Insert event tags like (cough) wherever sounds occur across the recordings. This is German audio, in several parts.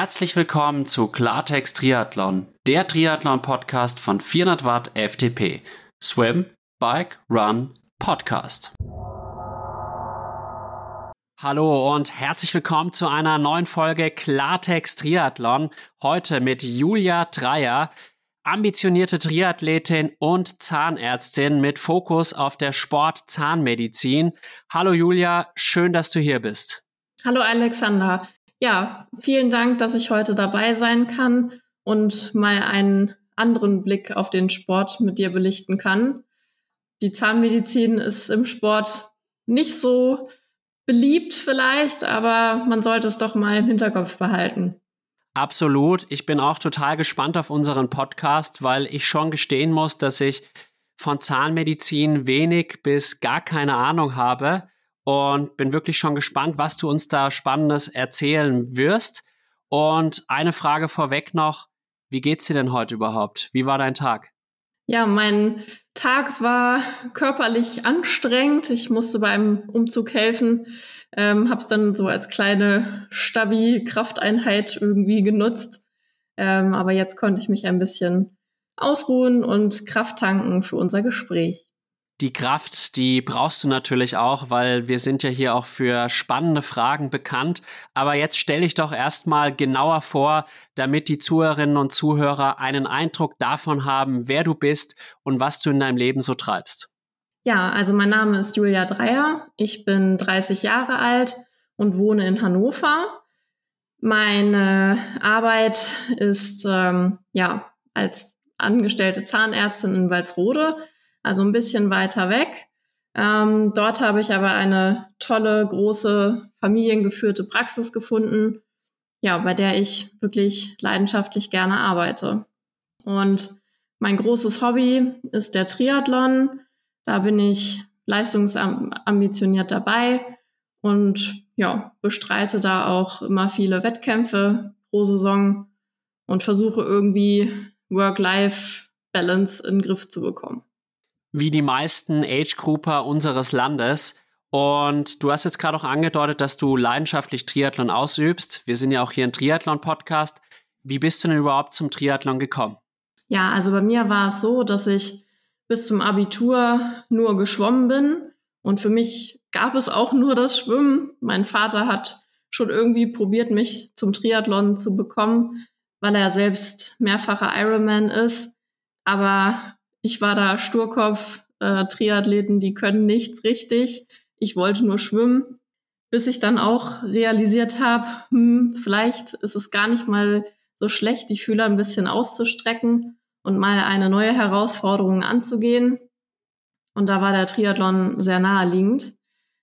Herzlich willkommen zu Klartext Triathlon, der Triathlon-Podcast von 400 Watt FTP. Swim, Bike, Run, Podcast. Hallo und herzlich willkommen zu einer neuen Folge Klartext Triathlon. Heute mit Julia Dreier, ambitionierte Triathletin und Zahnärztin mit Fokus auf der Sport-Zahnmedizin. Hallo Julia, schön, dass du hier bist. Hallo Alexander. Ja, vielen Dank, dass ich heute dabei sein kann und mal einen anderen Blick auf den Sport mit dir belichten kann. Die Zahnmedizin ist im Sport nicht so beliebt vielleicht, aber man sollte es doch mal im Hinterkopf behalten. Absolut. Ich bin auch total gespannt auf unseren Podcast, weil ich schon gestehen muss, dass ich von Zahnmedizin wenig bis gar keine Ahnung habe und bin wirklich schon gespannt, was du uns da Spannendes erzählen wirst. Und eine Frage vorweg noch, wie geht's dir denn heute überhaupt? Wie war dein Tag? Ja, mein Tag war körperlich anstrengend. Ich musste beim Umzug helfen, ähm, habe es dann so als kleine Stabi-Krafteinheit irgendwie genutzt. Ähm, aber jetzt konnte ich mich ein bisschen ausruhen und Kraft tanken für unser Gespräch die Kraft, die brauchst du natürlich auch, weil wir sind ja hier auch für spannende Fragen bekannt. Aber jetzt stell dich doch erstmal genauer vor, damit die Zuhörerinnen und Zuhörer einen Eindruck davon haben, wer du bist und was du in deinem Leben so treibst. Ja, also mein Name ist Julia Dreier. Ich bin 30 Jahre alt und wohne in Hannover. Meine Arbeit ist ähm, ja als angestellte Zahnärztin in Walsrode also ein bisschen weiter weg. Ähm, dort habe ich aber eine tolle, große, familiengeführte Praxis gefunden, ja, bei der ich wirklich leidenschaftlich gerne arbeite. Und mein großes Hobby ist der Triathlon. Da bin ich leistungsambitioniert dabei und ja, bestreite da auch immer viele Wettkämpfe pro Saison und versuche irgendwie Work-Life-Balance in den Griff zu bekommen wie die meisten Age-Grouper unseres Landes. Und du hast jetzt gerade auch angedeutet, dass du leidenschaftlich Triathlon ausübst. Wir sind ja auch hier ein Triathlon-Podcast. Wie bist du denn überhaupt zum Triathlon gekommen? Ja, also bei mir war es so, dass ich bis zum Abitur nur geschwommen bin. Und für mich gab es auch nur das Schwimmen. Mein Vater hat schon irgendwie probiert, mich zum Triathlon zu bekommen, weil er selbst mehrfacher Ironman ist. Aber ich war da Sturkopf, äh, Triathleten, die können nichts richtig. Ich wollte nur schwimmen, bis ich dann auch realisiert habe, hm, vielleicht ist es gar nicht mal so schlecht, die Fühler ein bisschen auszustrecken und mal eine neue Herausforderung anzugehen. Und da war der Triathlon sehr naheliegend,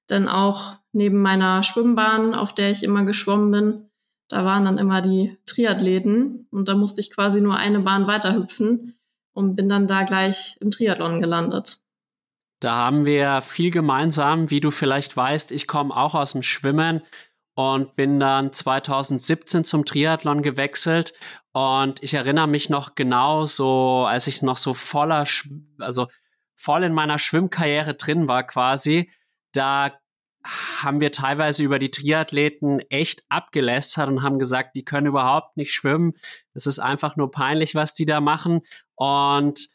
denn auch neben meiner Schwimmbahn, auf der ich immer geschwommen bin, Da waren dann immer die Triathleten und da musste ich quasi nur eine Bahn weiterhüpfen und bin dann da gleich im Triathlon gelandet. Da haben wir viel gemeinsam. Wie du vielleicht weißt, ich komme auch aus dem Schwimmen und bin dann 2017 zum Triathlon gewechselt. Und ich erinnere mich noch genau so, als ich noch so voller, also voll in meiner Schwimmkarriere drin war quasi, da haben wir teilweise über die Triathleten echt abgelästert und haben gesagt, die können überhaupt nicht schwimmen. Es ist einfach nur peinlich, was die da machen. Und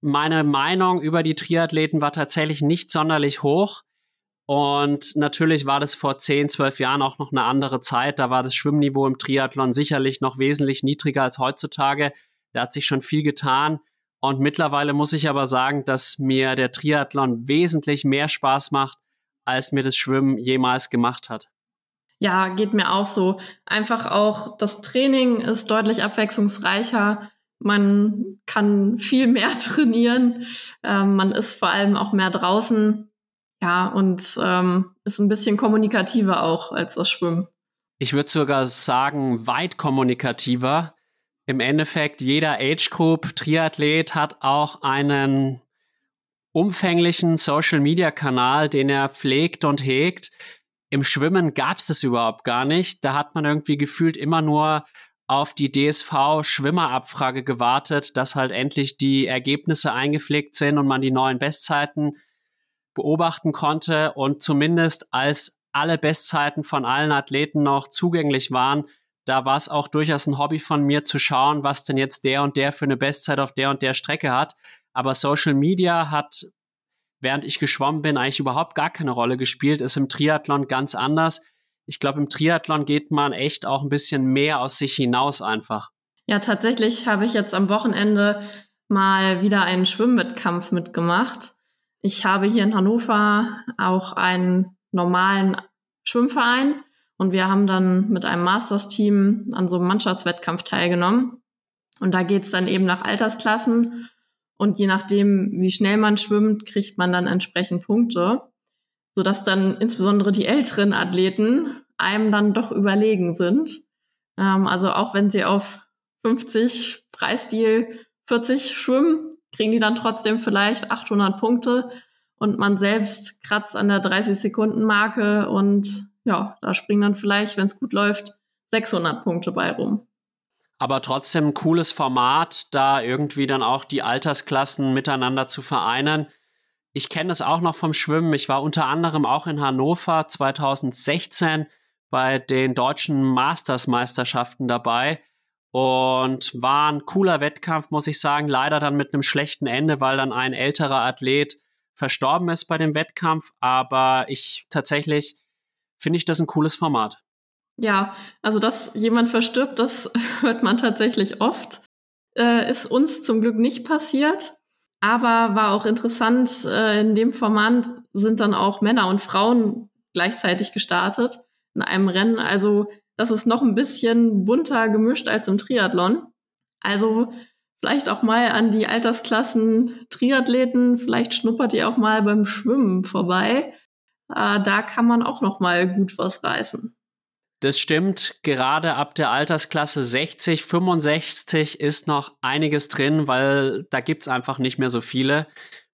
meine Meinung über die Triathleten war tatsächlich nicht sonderlich hoch. Und natürlich war das vor 10, 12 Jahren auch noch eine andere Zeit. Da war das Schwimmniveau im Triathlon sicherlich noch wesentlich niedriger als heutzutage. Da hat sich schon viel getan. Und mittlerweile muss ich aber sagen, dass mir der Triathlon wesentlich mehr Spaß macht, als mir das Schwimmen jemals gemacht hat. Ja, geht mir auch so. Einfach auch das Training ist deutlich abwechslungsreicher. Man kann viel mehr (laughs) trainieren. Ähm, man ist vor allem auch mehr draußen. Ja, und ähm, ist ein bisschen kommunikativer auch als das Schwimmen. Ich würde sogar sagen, weit kommunikativer. Im Endeffekt, jeder Age Group Triathlet hat auch einen umfänglichen Social Media Kanal, den er pflegt und hegt. Im Schwimmen gab es das überhaupt gar nicht. Da hat man irgendwie gefühlt immer nur auf die DSV Schwimmerabfrage gewartet, dass halt endlich die Ergebnisse eingepflegt sind und man die neuen Bestzeiten beobachten konnte und zumindest als alle Bestzeiten von allen Athleten noch zugänglich waren, da war es auch durchaus ein Hobby von mir zu schauen, was denn jetzt der und der für eine Bestzeit auf der und der Strecke hat. Aber Social Media hat, während ich geschwommen bin, eigentlich überhaupt gar keine Rolle gespielt, ist im Triathlon ganz anders. Ich glaube, im Triathlon geht man echt auch ein bisschen mehr aus sich hinaus einfach. Ja, tatsächlich habe ich jetzt am Wochenende mal wieder einen Schwimmwettkampf mitgemacht. Ich habe hier in Hannover auch einen normalen Schwimmverein und wir haben dann mit einem Masters-Team an so einem Mannschaftswettkampf teilgenommen. Und da geht es dann eben nach Altersklassen und je nachdem, wie schnell man schwimmt, kriegt man dann entsprechend Punkte, sodass dann insbesondere die älteren Athleten einem dann doch überlegen sind. Ähm, also auch wenn sie auf 50 Freistil 40 schwimmen, kriegen die dann trotzdem vielleicht 800 Punkte und man selbst kratzt an der 30-Sekunden-Marke und ja, da springen dann vielleicht, wenn es gut läuft, 600 Punkte bei rum aber trotzdem ein cooles Format, da irgendwie dann auch die Altersklassen miteinander zu vereinen. Ich kenne das auch noch vom Schwimmen. Ich war unter anderem auch in Hannover 2016 bei den deutschen Masters-Meisterschaften dabei und war ein cooler Wettkampf, muss ich sagen. Leider dann mit einem schlechten Ende, weil dann ein älterer Athlet verstorben ist bei dem Wettkampf. Aber ich tatsächlich finde ich das ein cooles Format. Ja, also dass jemand verstirbt, das (laughs) hört man tatsächlich oft. Äh, ist uns zum Glück nicht passiert. Aber war auch interessant, äh, in dem Format sind dann auch Männer und Frauen gleichzeitig gestartet in einem Rennen. Also das ist noch ein bisschen bunter gemischt als im Triathlon. Also vielleicht auch mal an die Altersklassen Triathleten, vielleicht schnuppert ihr auch mal beim Schwimmen vorbei. Äh, da kann man auch noch mal gut was reißen. Das stimmt. Gerade ab der Altersklasse 60, 65 ist noch einiges drin, weil da gibt's einfach nicht mehr so viele.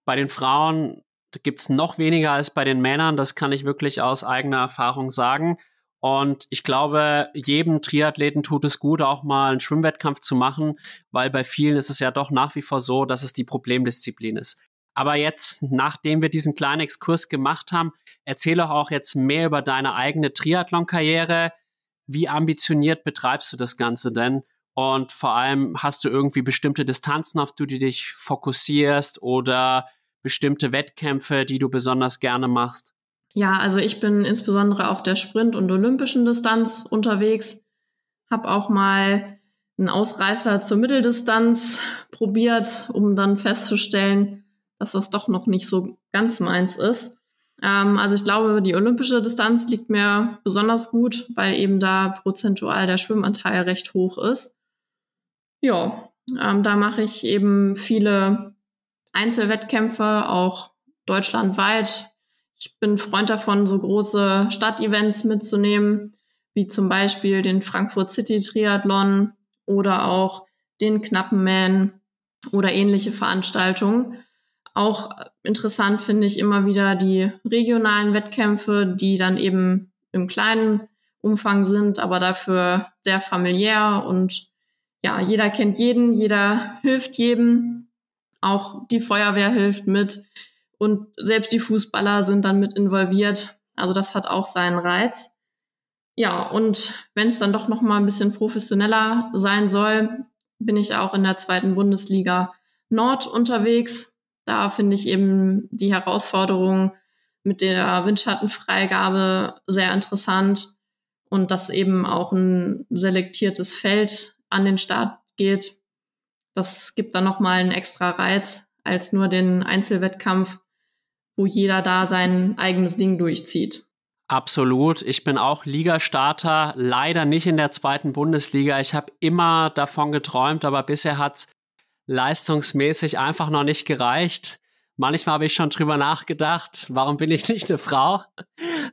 Bei den Frauen gibt's noch weniger als bei den Männern. Das kann ich wirklich aus eigener Erfahrung sagen. Und ich glaube, jedem Triathleten tut es gut, auch mal einen Schwimmwettkampf zu machen, weil bei vielen ist es ja doch nach wie vor so, dass es die Problemdisziplin ist. Aber jetzt, nachdem wir diesen kleinen Exkurs gemacht haben, erzähle doch auch jetzt mehr über deine eigene Triathlon-Karriere. Wie ambitioniert betreibst du das Ganze denn? Und vor allem hast du irgendwie bestimmte Distanzen, auf die du dich fokussierst oder bestimmte Wettkämpfe, die du besonders gerne machst? Ja, also ich bin insbesondere auf der Sprint- und olympischen Distanz unterwegs. Hab auch mal einen Ausreißer zur Mitteldistanz probiert, um dann festzustellen, dass das doch noch nicht so ganz meins ist. Ähm, also ich glaube, die olympische Distanz liegt mir besonders gut, weil eben da prozentual der Schwimmanteil recht hoch ist. Ja, ähm, da mache ich eben viele Einzelwettkämpfe, auch deutschlandweit. Ich bin Freund davon, so große Stadtevents mitzunehmen. wie zum Beispiel den Frankfurt City Triathlon oder auch den Knappenman oder ähnliche Veranstaltungen. Auch interessant finde ich immer wieder die regionalen Wettkämpfe, die dann eben im kleinen Umfang sind, aber dafür sehr familiär und ja, jeder kennt jeden, jeder hilft jedem. Auch die Feuerwehr hilft mit und selbst die Fußballer sind dann mit involviert. Also das hat auch seinen Reiz. Ja, und wenn es dann doch noch mal ein bisschen professioneller sein soll, bin ich auch in der zweiten Bundesliga Nord unterwegs. Da finde ich eben die Herausforderung mit der Windschattenfreigabe sehr interessant und dass eben auch ein selektiertes Feld an den Start geht. Das gibt dann noch mal einen extra Reiz als nur den Einzelwettkampf, wo jeder da sein eigenes Ding durchzieht. Absolut. Ich bin auch Ligastarter, leider nicht in der zweiten Bundesliga. Ich habe immer davon geträumt, aber bisher hat es leistungsmäßig einfach noch nicht gereicht. Manchmal habe ich schon drüber nachgedacht, warum bin ich (laughs) nicht eine Frau?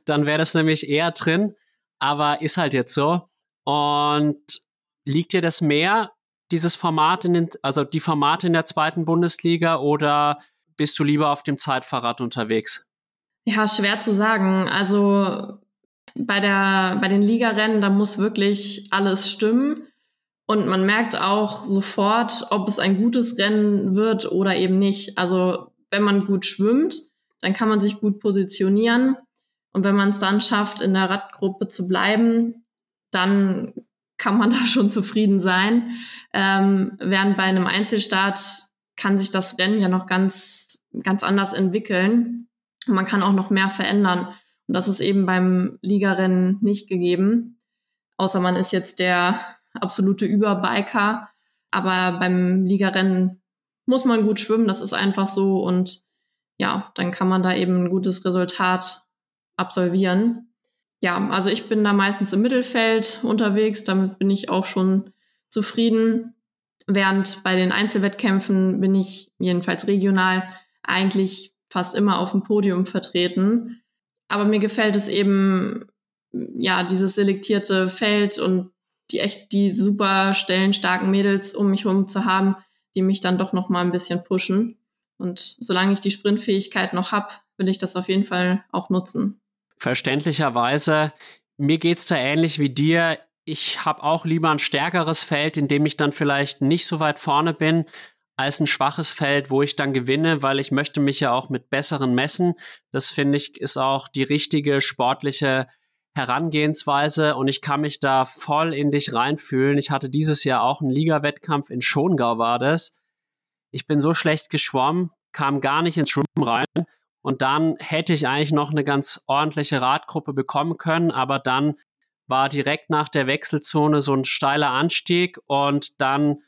Dann wäre das nämlich eher drin, aber ist halt jetzt so. Und liegt dir das mehr, dieses Format in den, also die Formate in der zweiten Bundesliga oder bist du lieber auf dem Zeitfahrrad unterwegs? Ja, schwer zu sagen. Also bei der, bei den Ligarennen, da muss wirklich alles stimmen. Und man merkt auch sofort, ob es ein gutes Rennen wird oder eben nicht. Also wenn man gut schwimmt, dann kann man sich gut positionieren. Und wenn man es dann schafft, in der Radgruppe zu bleiben, dann kann man (laughs) da schon zufrieden sein. Ähm, während bei einem Einzelstart kann sich das Rennen ja noch ganz, ganz anders entwickeln. Und man kann auch noch mehr verändern. Und das ist eben beim Ligarennen nicht gegeben. Außer man ist jetzt der absolute Überbiker. Aber beim Ligarennen muss man gut schwimmen, das ist einfach so. Und ja, dann kann man da eben ein gutes Resultat absolvieren. Ja, also ich bin da meistens im Mittelfeld unterwegs, damit bin ich auch schon zufrieden. Während bei den Einzelwettkämpfen bin ich jedenfalls regional eigentlich fast immer auf dem Podium vertreten. Aber mir gefällt es eben, ja, dieses selektierte Feld und die echt die super stellenstarken Mädels um mich herum zu haben, die mich dann doch noch mal ein bisschen pushen. Und solange ich die Sprintfähigkeit noch habe, will ich das auf jeden Fall auch nutzen. Verständlicherweise, mir geht es da ähnlich wie dir. Ich habe auch lieber ein stärkeres Feld, in dem ich dann vielleicht nicht so weit vorne bin, als ein schwaches Feld, wo ich dann gewinne, weil ich möchte mich ja auch mit besseren messen. Das finde ich ist auch die richtige sportliche Herangehensweise und ich kann mich da voll in dich reinfühlen. Ich hatte dieses Jahr auch einen Liga-Wettkampf in Schongau war das. Ich bin so schlecht geschwommen, kam gar nicht ins Schwimmen rein und dann hätte ich eigentlich noch eine ganz ordentliche Radgruppe bekommen können, aber dann war direkt nach der Wechselzone so ein steiler Anstieg und dann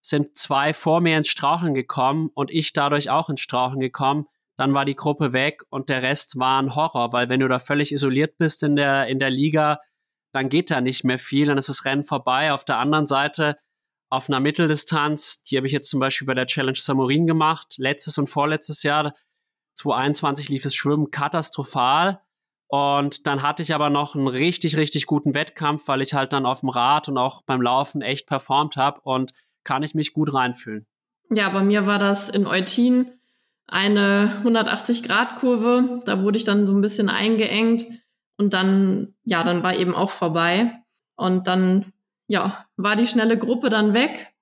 sind zwei vor mir ins Straucheln gekommen und ich dadurch auch ins Straucheln gekommen. Dann war die Gruppe weg und der Rest war ein Horror, weil wenn du da völlig isoliert bist in der, in der Liga, dann geht da nicht mehr viel, dann ist das Rennen vorbei. Auf der anderen Seite, auf einer Mitteldistanz, die habe ich jetzt zum Beispiel bei der Challenge Samorin gemacht, letztes und vorletztes Jahr, 2021 lief es Schwimmen katastrophal. Und dann hatte ich aber noch einen richtig, richtig guten Wettkampf, weil ich halt dann auf dem Rad und auch beim Laufen echt performt habe. Und kann ich mich gut reinfühlen. Ja, bei mir war das in Eutin eine 180-Grad-Kurve. Da wurde ich dann so ein bisschen eingeengt und dann, ja, dann war eben auch vorbei. Und dann, ja, war die schnelle Gruppe dann weg.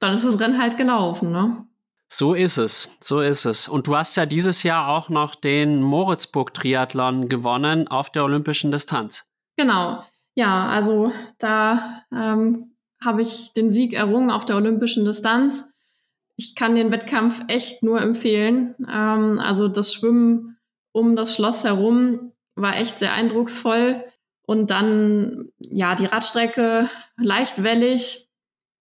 Dann ist das Rennen halt gelaufen, ne? So ist es, so ist es. Und du hast ja dieses Jahr auch noch den Moritzburg-Triathlon gewonnen auf der olympischen Distanz. Genau. Ja, also da ähm, habe ich den Sieg errungen auf der olympischen Distanz. Ich kann den Wettkampf echt nur empfehlen. Ähm, also das Schwimmen um das Schloss herum war echt sehr eindrucksvoll. Und dann, ja, die Radstrecke leicht wellig,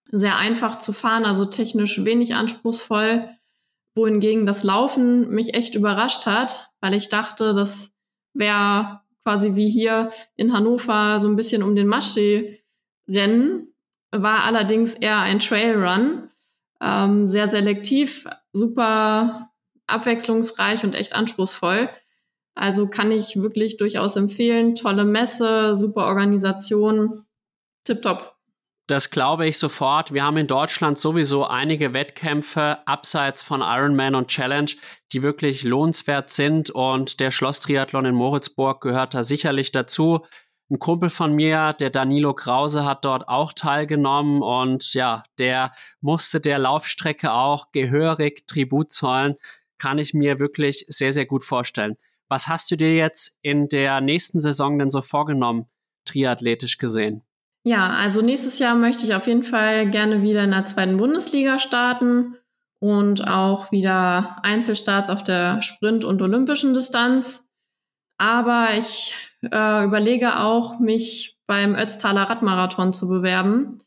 sehr einfach zu fahren, also technisch wenig anspruchsvoll. Wohingegen das Laufen mich echt überrascht hat, weil ich dachte, das wäre quasi wie hier in Hannover so ein bisschen um den Maschsee rennen war allerdings eher ein Trailrun, ähm, sehr selektiv, super abwechslungsreich und echt anspruchsvoll. Also kann ich wirklich durchaus empfehlen. Tolle Messe, super Organisation, tipptopp. Das glaube ich sofort. Wir haben in Deutschland sowieso einige Wettkämpfe abseits von Ironman und Challenge, die wirklich lohnenswert sind und der Schlosstriathlon in Moritzburg gehört da sicherlich dazu. Ein Kumpel von mir, der Danilo Krause, hat dort auch teilgenommen und ja, der musste der Laufstrecke auch gehörig Tribut zollen. Kann ich mir wirklich sehr, sehr gut vorstellen. Was hast du dir jetzt in der nächsten Saison denn so vorgenommen, triathletisch gesehen? Ja, also nächstes Jahr möchte ich auf jeden Fall gerne wieder in der zweiten Bundesliga starten und auch wieder Einzelstarts auf der Sprint- und olympischen Distanz. Aber ich äh, überlege auch, mich beim Ötztaler Radmarathon zu bewerben,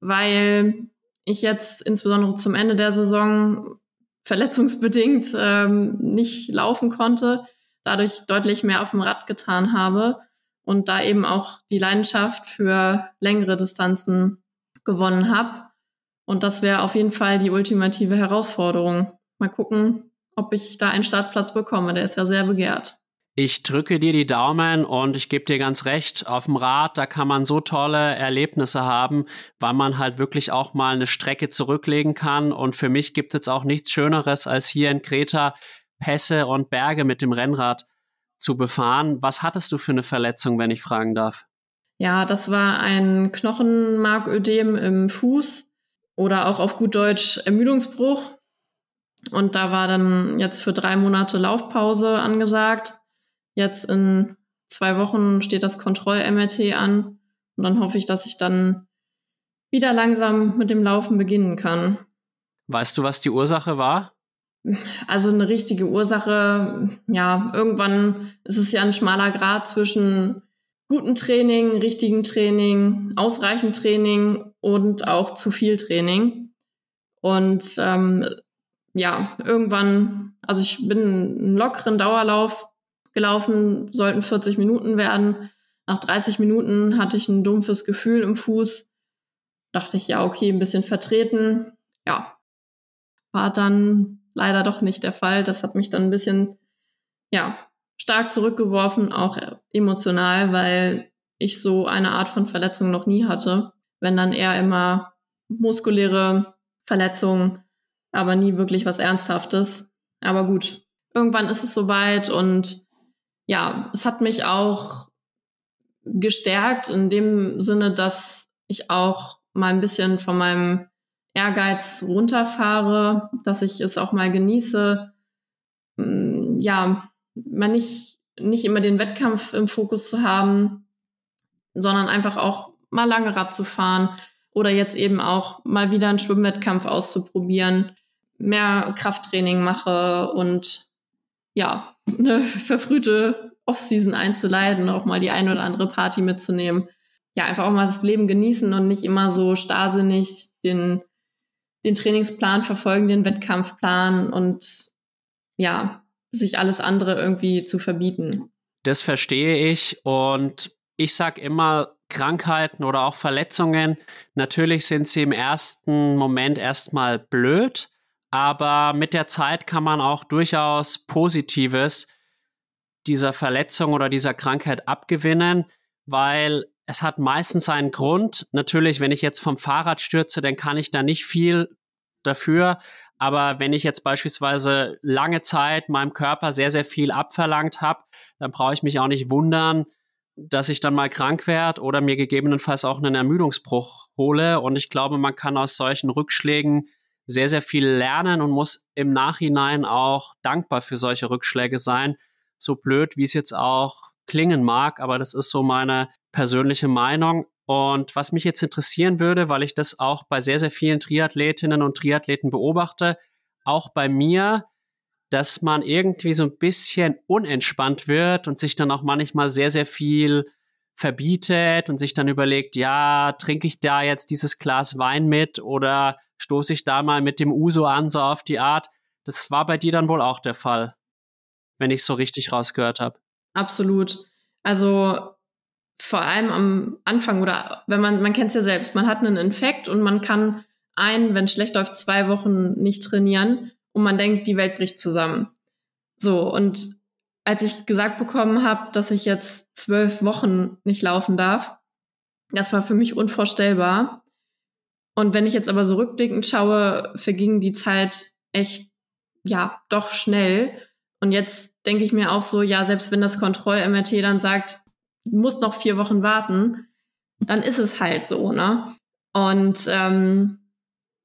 weil ich jetzt insbesondere zum Ende der Saison verletzungsbedingt ähm, nicht laufen konnte, dadurch deutlich mehr auf dem Rad getan habe und da eben auch die Leidenschaft für längere Distanzen gewonnen habe. Und das wäre auf jeden Fall die ultimative Herausforderung. Mal gucken, ob ich da einen Startplatz bekomme. Der ist ja sehr begehrt. Ich drücke dir die Daumen und ich gebe dir ganz recht, auf dem Rad, da kann man so tolle Erlebnisse haben, weil man halt wirklich auch mal eine Strecke zurücklegen kann. Und für mich gibt es auch nichts Schöneres, als hier in Kreta Pässe und Berge mit dem Rennrad zu befahren. Was hattest du für eine Verletzung, wenn ich fragen darf? Ja, das war ein Knochenmarködem im Fuß oder auch auf gut Deutsch Ermüdungsbruch. Und da war dann jetzt für drei Monate Laufpause angesagt. Jetzt in zwei Wochen steht das Kontroll-MRT an. Und dann hoffe ich, dass ich dann wieder langsam mit dem Laufen beginnen kann. Weißt du, was die Ursache war? Also eine richtige Ursache, ja, irgendwann ist es ja ein schmaler Grad zwischen gutem Training, richtigen Training, ausreichend Training und auch zu viel Training. Und ähm, ja, irgendwann, also ich bin einen lockeren Dauerlauf gelaufen, sollten 40 Minuten werden. Nach 30 Minuten hatte ich ein dumpfes Gefühl im Fuß. Dachte ich, ja, okay, ein bisschen vertreten. Ja, war dann leider doch nicht der Fall. Das hat mich dann ein bisschen, ja, stark zurückgeworfen, auch emotional, weil ich so eine Art von Verletzung noch nie hatte. Wenn dann eher immer muskuläre Verletzungen, aber nie wirklich was Ernsthaftes. Aber gut, irgendwann ist es soweit und ja, es hat mich auch gestärkt in dem Sinne, dass ich auch mal ein bisschen von meinem Ehrgeiz runterfahre, dass ich es auch mal genieße, mm, ja, man nicht, nicht immer den Wettkampf im Fokus zu haben, sondern einfach auch mal lange Rad zu fahren oder jetzt eben auch mal wieder einen Schwimmwettkampf auszuprobieren, mehr Krafttraining mache und ja, eine verfrühte Offseason einzuleiten, auch mal die ein oder andere Party mitzunehmen. Ja, einfach auch mal das Leben genießen und nicht immer so starrsinnig den den Trainingsplan verfolgen, den Wettkampfplan und ja, sich alles andere irgendwie zu verbieten. Das verstehe ich und ich sage immer, Krankheiten oder auch Verletzungen, natürlich sind sie im ersten Moment erstmal blöd, aber mit der Zeit kann man auch durchaus Positives dieser Verletzung oder dieser Krankheit abgewinnen, weil es hat meistens einen Grund. Natürlich, wenn ich jetzt vom Fahrrad stürze, dann kann ich da nicht viel dafür. Aber wenn ich jetzt beispielsweise lange Zeit meinem Körper sehr, sehr viel abverlangt habe, dann brauche ich mich auch nicht wundern, dass ich dann mal krank werde oder mir gegebenenfalls auch einen Ermüdungsbruch hole. Und ich glaube, man kann aus solchen Rückschlägen sehr, sehr viel lernen und muss im Nachhinein auch dankbar für solche Rückschläge sein. So blöd, wie es jetzt auch klingen mag, aber das ist so meine persönliche Meinung. Und was mich jetzt interessieren würde, weil ich das auch bei sehr, sehr vielen Triathletinnen und Triathleten beobachte, auch bei mir, dass man irgendwie so ein bisschen unentspannt wird und sich dann auch manchmal sehr, sehr viel verbietet und sich dann überlegt, ja, trinke ich da jetzt dieses Glas Wein mit oder stoße ich da mal mit dem Uso an, so auf die Art. Das war bei dir dann wohl auch der Fall, wenn ich es so richtig rausgehört habe. Absolut. Also vor allem am Anfang oder wenn man, man kennt es ja selbst, man hat einen Infekt und man kann ein, wenn schlecht läuft, zwei Wochen nicht trainieren und man denkt, die Welt bricht zusammen. So, und als ich gesagt bekommen habe, dass ich jetzt zwölf Wochen nicht laufen darf, das war für mich unvorstellbar. Und wenn ich jetzt aber so rückblickend schaue, verging die Zeit echt, ja, doch schnell. Und jetzt denke ich mir auch so, ja, selbst wenn das Kontroll-MRT dann sagt, du musst noch vier Wochen warten, dann ist es halt so, ne? Und ähm,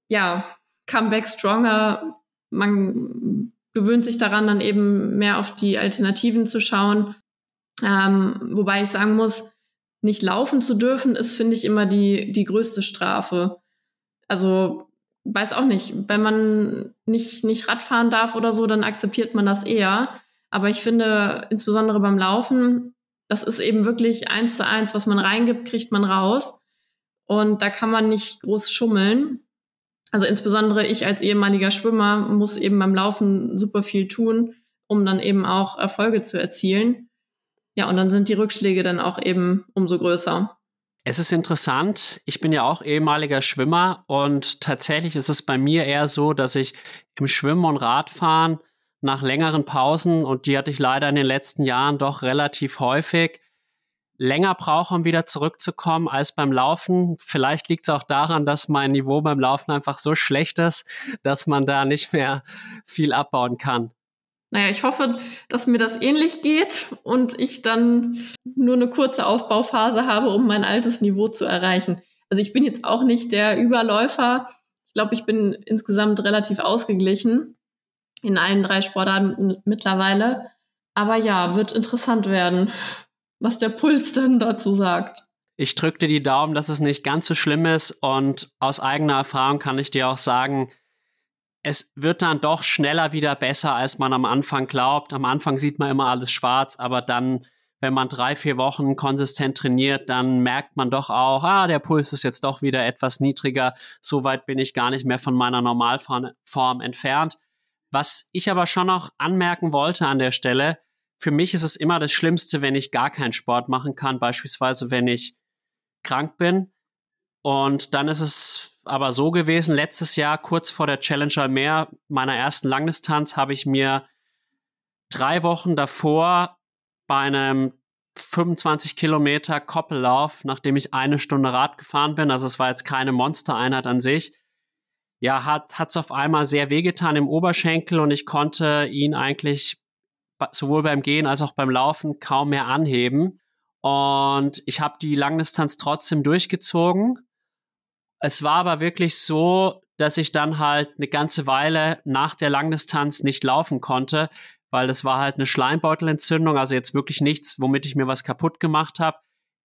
ja, Comeback Stronger, man gewöhnt sich daran, dann eben mehr auf die Alternativen zu schauen. Ähm, wobei ich sagen muss, nicht laufen zu dürfen, ist, finde ich, immer die, die größte Strafe. Also, weiß auch nicht, wenn man nicht, nicht Radfahren darf oder so, dann akzeptiert man das eher. Aber ich finde, insbesondere beim Laufen, das ist eben wirklich eins zu eins, was man reingibt, kriegt man raus. Und da kann man nicht groß schummeln. Also insbesondere ich als ehemaliger Schwimmer muss eben beim Laufen super viel tun, um dann eben auch Erfolge zu erzielen. Ja, und dann sind die Rückschläge dann auch eben umso größer. Es ist interessant. Ich bin ja auch ehemaliger Schwimmer und tatsächlich ist es bei mir eher so, dass ich im Schwimmen und Radfahren nach längeren Pausen, und die hatte ich leider in den letzten Jahren doch relativ häufig, länger brauche, um wieder zurückzukommen als beim Laufen. Vielleicht liegt es auch daran, dass mein Niveau beim Laufen einfach so schlecht ist, dass man da nicht mehr viel abbauen kann. Naja, ich hoffe, dass mir das ähnlich geht und ich dann nur eine kurze Aufbauphase habe, um mein altes Niveau zu erreichen. Also ich bin jetzt auch nicht der Überläufer. Ich glaube, ich bin insgesamt relativ ausgeglichen in allen drei Sportarten mittlerweile. Aber ja, wird interessant werden was der Puls dann dazu sagt. Ich drücke dir die Daumen, dass es nicht ganz so schlimm ist und aus eigener Erfahrung kann ich dir auch sagen, es wird dann doch schneller wieder besser, als man am Anfang glaubt. Am Anfang sieht man immer alles schwarz, aber dann, wenn man drei, vier Wochen konsistent trainiert, dann merkt man doch auch, ah, der Puls ist jetzt doch wieder etwas niedriger. So weit bin ich gar nicht mehr von meiner Normalform entfernt. Was ich aber schon noch anmerken wollte an der Stelle, für mich ist es immer das Schlimmste, wenn ich gar keinen Sport machen kann, beispielsweise wenn ich krank bin. Und dann ist es aber so gewesen, letztes Jahr, kurz vor der Challenger Meer, meiner ersten Langdistanz, habe ich mir drei Wochen davor bei einem 25 Kilometer Koppellauf, nachdem ich eine Stunde Rad gefahren bin, also es war jetzt keine Monstereinheit an sich, ja, hat es auf einmal sehr wehgetan im Oberschenkel und ich konnte ihn eigentlich sowohl beim Gehen als auch beim Laufen kaum mehr anheben. Und ich habe die Langdistanz trotzdem durchgezogen. Es war aber wirklich so, dass ich dann halt eine ganze Weile nach der Langdistanz nicht laufen konnte, weil das war halt eine Schleimbeutelentzündung, also jetzt wirklich nichts, womit ich mir was kaputt gemacht habe.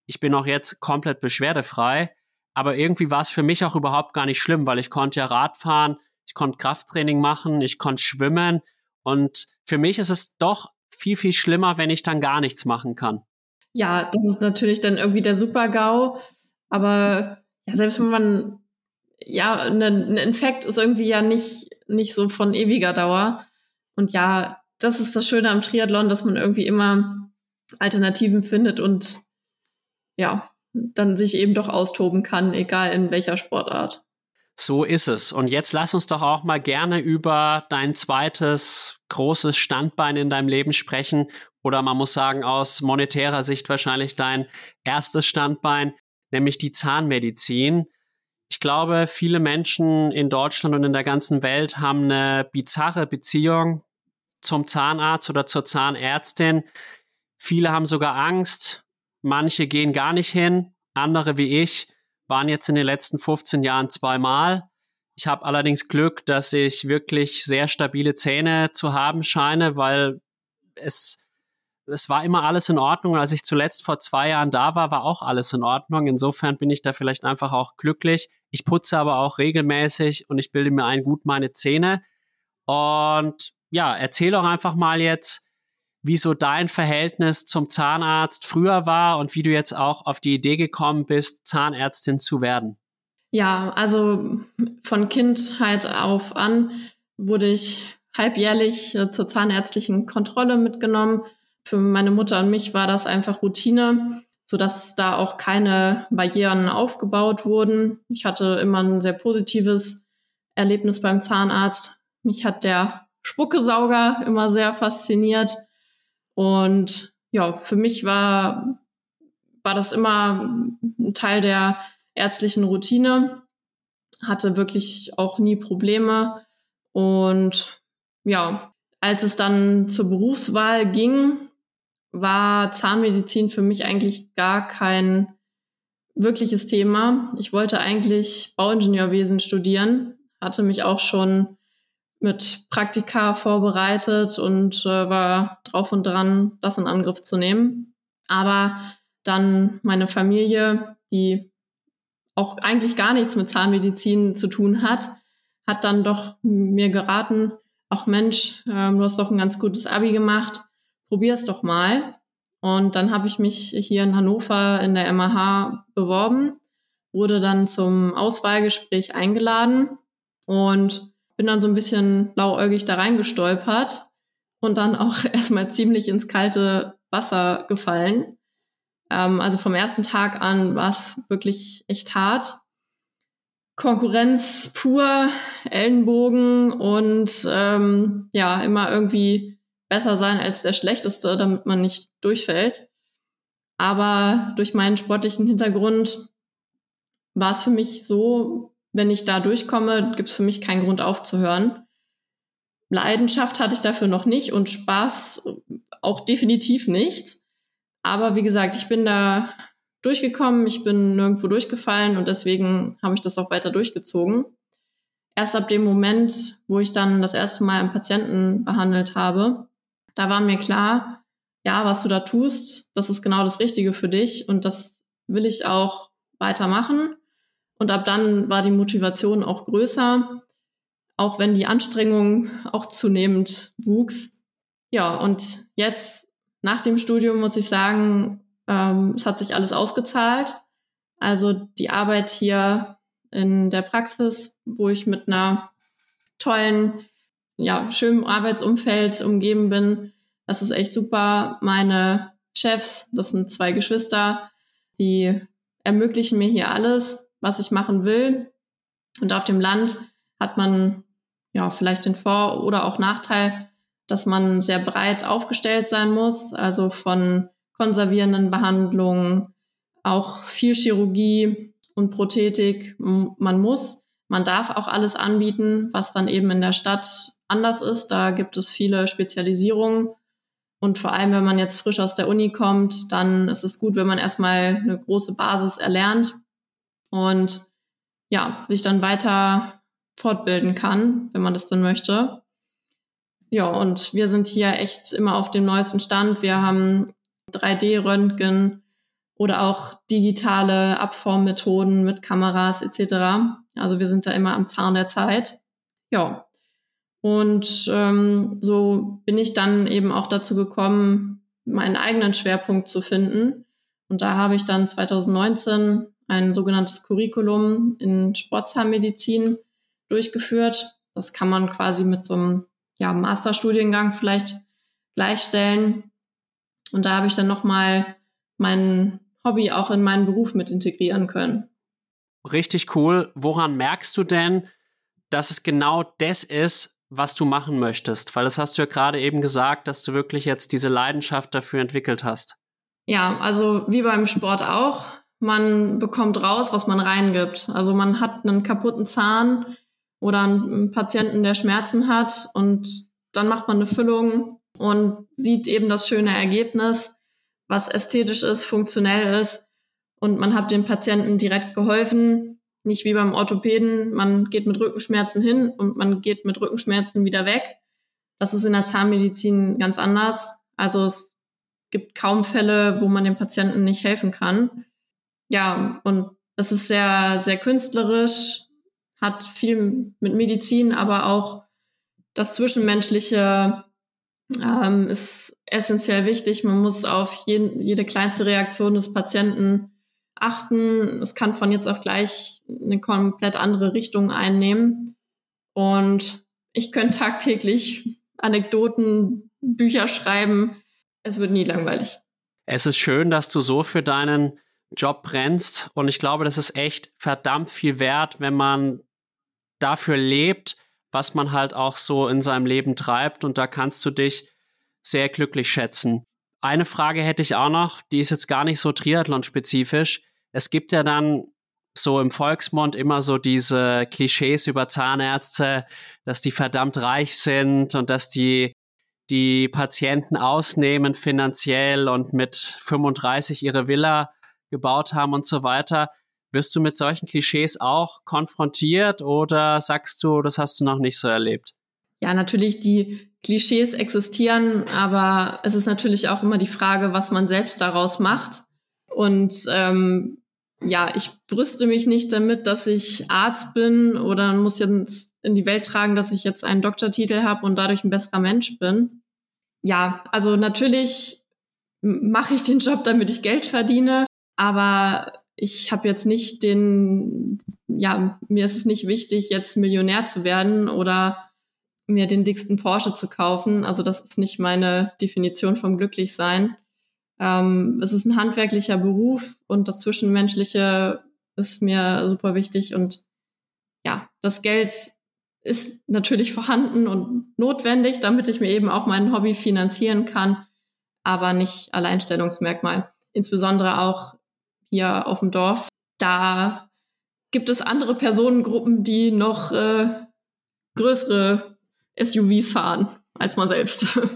Ich bin auch jetzt komplett beschwerdefrei, aber irgendwie war es für mich auch überhaupt gar nicht schlimm, weil ich konnte ja Rad fahren, ich konnte Krafttraining machen, ich konnte schwimmen und für mich ist es doch viel, viel schlimmer, wenn ich dann gar nichts machen kann. Ja, das ist natürlich dann irgendwie der Super-GAU. Aber ja, selbst wenn man, ja, ein, ein Infekt ist irgendwie ja nicht, nicht so von ewiger Dauer. Und ja, das ist das Schöne am Triathlon, dass man irgendwie immer Alternativen findet und ja, dann sich eben doch austoben kann, egal in welcher Sportart. So ist es. Und jetzt lass uns doch auch mal gerne über dein zweites großes Standbein in deinem Leben sprechen. Oder man muss sagen, aus monetärer Sicht wahrscheinlich dein erstes Standbein, nämlich die Zahnmedizin. Ich glaube, viele Menschen in Deutschland und in der ganzen Welt haben eine bizarre Beziehung zum Zahnarzt oder zur Zahnärztin. Viele haben sogar Angst. Manche gehen gar nicht hin. Andere wie ich waren jetzt in den letzten 15 Jahren zweimal. Ich habe allerdings Glück, dass ich wirklich sehr stabile Zähne zu haben scheine, weil es, es war immer alles in Ordnung. Als ich zuletzt vor zwei Jahren da war, war auch alles in Ordnung. Insofern bin ich da vielleicht einfach auch glücklich. Ich putze aber auch regelmäßig und ich bilde mir ein gut meine Zähne. Und ja, erzähl doch einfach mal jetzt, wie so dein Verhältnis zum Zahnarzt früher war und wie du jetzt auch auf die Idee gekommen bist, Zahnärztin zu werden. Ja, also von Kindheit auf an wurde ich halbjährlich äh, zur zahnärztlichen Kontrolle mitgenommen. Für meine Mutter und mich war das einfach Routine, sodass da auch keine Barrieren aufgebaut wurden. Ich hatte immer ein sehr positives Erlebnis beim Zahnarzt. Mich hat der Spuckesauger immer sehr fasziniert. Und ja, für mich war, war das immer ein Teil der ärztlichen Routine, hatte wirklich auch nie Probleme. Und ja, als es dann zur Berufswahl ging, war Zahnmedizin für mich eigentlich gar kein wirkliches Thema. Ich wollte eigentlich Bauingenieurwesen studieren, hatte mich auch schon mit Praktika vorbereitet und äh, war drauf und dran, das in Angriff zu nehmen. Aber dann meine Familie, die auch eigentlich gar nichts mit Zahnmedizin zu tun hat, hat dann doch mir geraten, ach Mensch, äh, du hast doch ein ganz gutes Abi gemacht, probier's doch mal. Und dann habe ich mich hier in Hannover in der MAH beworben, wurde dann zum Auswahlgespräch eingeladen und bin dann so ein bisschen blauäugig da reingestolpert und dann auch (laughs) erstmal ziemlich ins kalte Wasser gefallen. Ähm, also vom ersten Tag an war es wirklich echt hart. Konkurrenz pur, Ellenbogen und ähm, ja, immer irgendwie besser sein als der Schlechteste, damit man nicht durchfällt. Aber durch meinen sportlichen Hintergrund war es für mich so, wenn ich da durchkomme, gibt es für mich keinen Grund aufzuhören. Leidenschaft hatte ich dafür noch nicht und Spaß auch definitiv nicht. Aber wie gesagt, ich bin da durchgekommen, ich bin nirgendwo durchgefallen und deswegen habe ich das auch weiter durchgezogen. Erst ab dem Moment, wo ich dann das erste Mal einen Patienten behandelt habe, da war mir klar, ja, was du da tust, das ist genau das Richtige für dich und das will ich auch weitermachen. Und ab dann war die Motivation auch größer, auch wenn die Anstrengung auch zunehmend wuchs. Ja, und jetzt nach dem Studium muss ich sagen, ähm, es hat sich alles ausgezahlt. Also die Arbeit hier in der Praxis, wo ich mit einer tollen ja, schönem Arbeitsumfeld umgeben bin. Das ist echt super. Meine Chefs, das sind zwei Geschwister, die ermöglichen mir hier alles, was ich machen will. Und auf dem Land hat man ja vielleicht den Vor- oder auch Nachteil, dass man sehr breit aufgestellt sein muss, also von konservierenden Behandlungen, auch viel Chirurgie und Prothetik. Man muss, man darf auch alles anbieten, was dann eben in der Stadt anders ist. Da gibt es viele Spezialisierungen. Und vor allem, wenn man jetzt frisch aus der Uni kommt, dann ist es gut, wenn man erstmal eine große Basis erlernt und ja, sich dann weiter fortbilden kann, wenn man das dann möchte. Ja, und wir sind hier echt immer auf dem neuesten Stand. Wir haben 3D-Röntgen oder auch digitale Abformmethoden mit Kameras etc. Also wir sind da immer am Zahn der Zeit. Ja, und ähm, so bin ich dann eben auch dazu gekommen, meinen eigenen Schwerpunkt zu finden. Und da habe ich dann 2019 ein sogenanntes Curriculum in Sportzahnmedizin durchgeführt. Das kann man quasi mit so einem ja, Masterstudiengang vielleicht gleichstellen. Und da habe ich dann nochmal mein Hobby auch in meinen Beruf mit integrieren können. Richtig cool. Woran merkst du denn, dass es genau das ist, was du machen möchtest? Weil das hast du ja gerade eben gesagt, dass du wirklich jetzt diese Leidenschaft dafür entwickelt hast. Ja, also wie beim Sport auch. Man bekommt raus, was man reingibt. Also man hat einen kaputten Zahn oder einen Patienten, der Schmerzen hat und dann macht man eine Füllung und sieht eben das schöne Ergebnis, was ästhetisch ist, funktionell ist und man hat dem Patienten direkt geholfen nicht wie beim Orthopäden, man geht mit Rückenschmerzen hin und man geht mit Rückenschmerzen wieder weg. Das ist in der Zahnmedizin ganz anders. Also es gibt kaum Fälle, wo man dem Patienten nicht helfen kann. Ja, und es ist sehr, sehr künstlerisch, hat viel mit Medizin, aber auch das Zwischenmenschliche ähm, ist essentiell wichtig. Man muss auf jeden, jede kleinste Reaktion des Patienten achten. Es kann von jetzt auf gleich eine komplett andere Richtung einnehmen. Und ich könnte tagtäglich Anekdoten, Bücher schreiben. Es wird nie langweilig. Es ist schön, dass du so für deinen Job brennst. Und ich glaube, das ist echt verdammt viel wert, wenn man dafür lebt, was man halt auch so in seinem Leben treibt. Und da kannst du dich sehr glücklich schätzen. Eine Frage hätte ich auch noch, die ist jetzt gar nicht so Triathlon-spezifisch. Es gibt ja dann so im Volksmund immer so diese Klischees über Zahnärzte, dass die verdammt reich sind und dass die die Patienten ausnehmen finanziell und mit 35 ihre Villa gebaut haben und so weiter. Wirst du mit solchen Klischees auch konfrontiert oder sagst du, das hast du noch nicht so erlebt? Ja, natürlich, die Klischees existieren, aber es ist natürlich auch immer die Frage, was man selbst daraus macht. Und ähm, ja, ich brüste mich nicht damit, dass ich Arzt bin oder muss jetzt in die Welt tragen, dass ich jetzt einen Doktortitel habe und dadurch ein besserer Mensch bin. Ja, also natürlich mache ich den Job, damit ich Geld verdiene, aber ich habe jetzt nicht den, ja, mir ist es nicht wichtig, jetzt Millionär zu werden oder mir den dicksten Porsche zu kaufen. Also das ist nicht meine Definition vom Glücklichsein. Ähm, es ist ein handwerklicher Beruf und das Zwischenmenschliche ist mir super wichtig und ja, das Geld ist natürlich (laughs) vorhanden und notwendig, damit ich mir eben auch mein Hobby finanzieren kann, aber nicht Alleinstellungsmerkmal. Insbesondere auch hier auf dem Dorf. Da gibt es andere Personengruppen, die noch äh, größere SUVs fahren als man selbst. (laughs)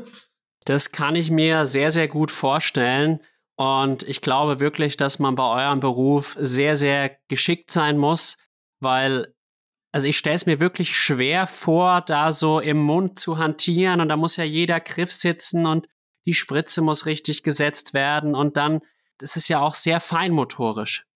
Das kann ich mir sehr, sehr gut vorstellen. Und ich glaube wirklich, dass man bei eurem Beruf sehr, sehr geschickt sein muss, weil, also ich stelle es mir wirklich schwer vor, da so im Mund zu hantieren und da muss ja jeder Griff sitzen und die Spritze muss richtig gesetzt werden und dann, das ist ja auch sehr feinmotorisch.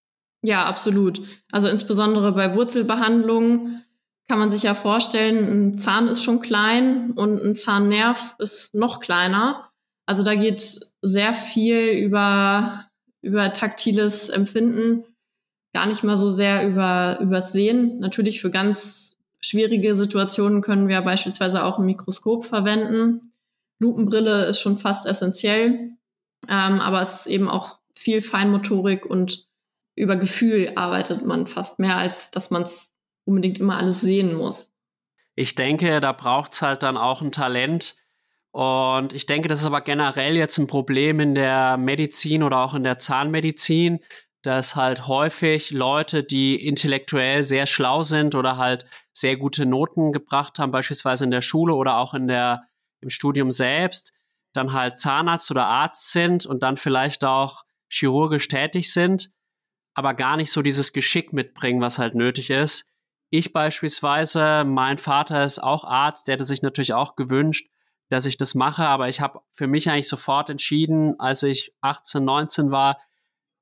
Ja, absolut. Also insbesondere bei Wurzelbehandlungen kann man sich ja vorstellen, ein Zahn ist schon klein und ein Zahnnerv ist noch kleiner. Also da geht sehr viel über, über taktiles Empfinden, gar nicht mal so sehr über, übers Sehen. Natürlich für ganz schwierige Situationen können wir beispielsweise auch ein Mikroskop verwenden. Lupenbrille ist schon fast essentiell, ähm, aber es ist eben auch viel Feinmotorik und über Gefühl arbeitet man fast mehr, als dass man es unbedingt immer alles sehen muss. Ich denke, da braucht es halt dann auch ein Talent. Und ich denke, das ist aber generell jetzt ein Problem in der Medizin oder auch in der Zahnmedizin, dass halt häufig Leute, die intellektuell sehr schlau sind oder halt sehr gute Noten gebracht haben, beispielsweise in der Schule oder auch in der, im Studium selbst, dann halt Zahnarzt oder Arzt sind und dann vielleicht auch chirurgisch tätig sind, aber gar nicht so dieses Geschick mitbringen, was halt nötig ist, ich beispielsweise, mein Vater ist auch Arzt, der hätte sich natürlich auch gewünscht, dass ich das mache, aber ich habe für mich eigentlich sofort entschieden, als ich 18, 19 war,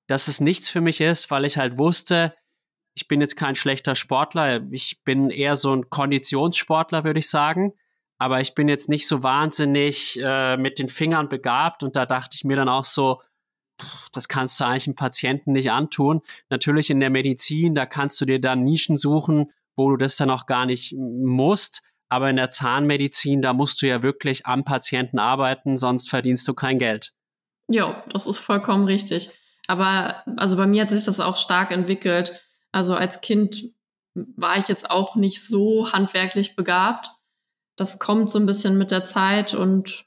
dass es nichts für mich ist, weil ich halt wusste, ich bin jetzt kein schlechter Sportler, ich bin eher so ein Konditionssportler, würde ich sagen, aber ich bin jetzt nicht so wahnsinnig äh, mit den Fingern begabt und da dachte ich mir dann auch so, das kannst du eigentlich einem Patienten nicht antun. Natürlich in der Medizin, da kannst du dir dann Nischen suchen, wo du das dann auch gar nicht musst. Aber in der Zahnmedizin, da musst du ja wirklich am Patienten arbeiten, sonst verdienst du kein Geld. Ja, das ist vollkommen richtig. Aber also bei mir hat sich das auch stark entwickelt. Also als Kind war ich jetzt auch nicht so handwerklich begabt. Das kommt so ein bisschen mit der Zeit und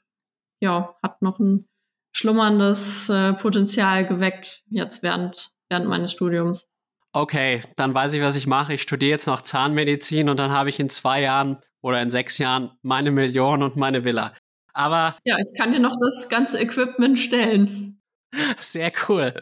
ja, hat noch ein schlummerndes äh, Potenzial geweckt jetzt während, während meines Studiums. Okay, dann weiß ich, was ich mache. Ich studiere jetzt noch Zahnmedizin und dann habe ich in zwei Jahren oder in sechs Jahren meine Million und meine Villa. Aber. Ja, ich kann dir noch das ganze Equipment stellen. Sehr cool.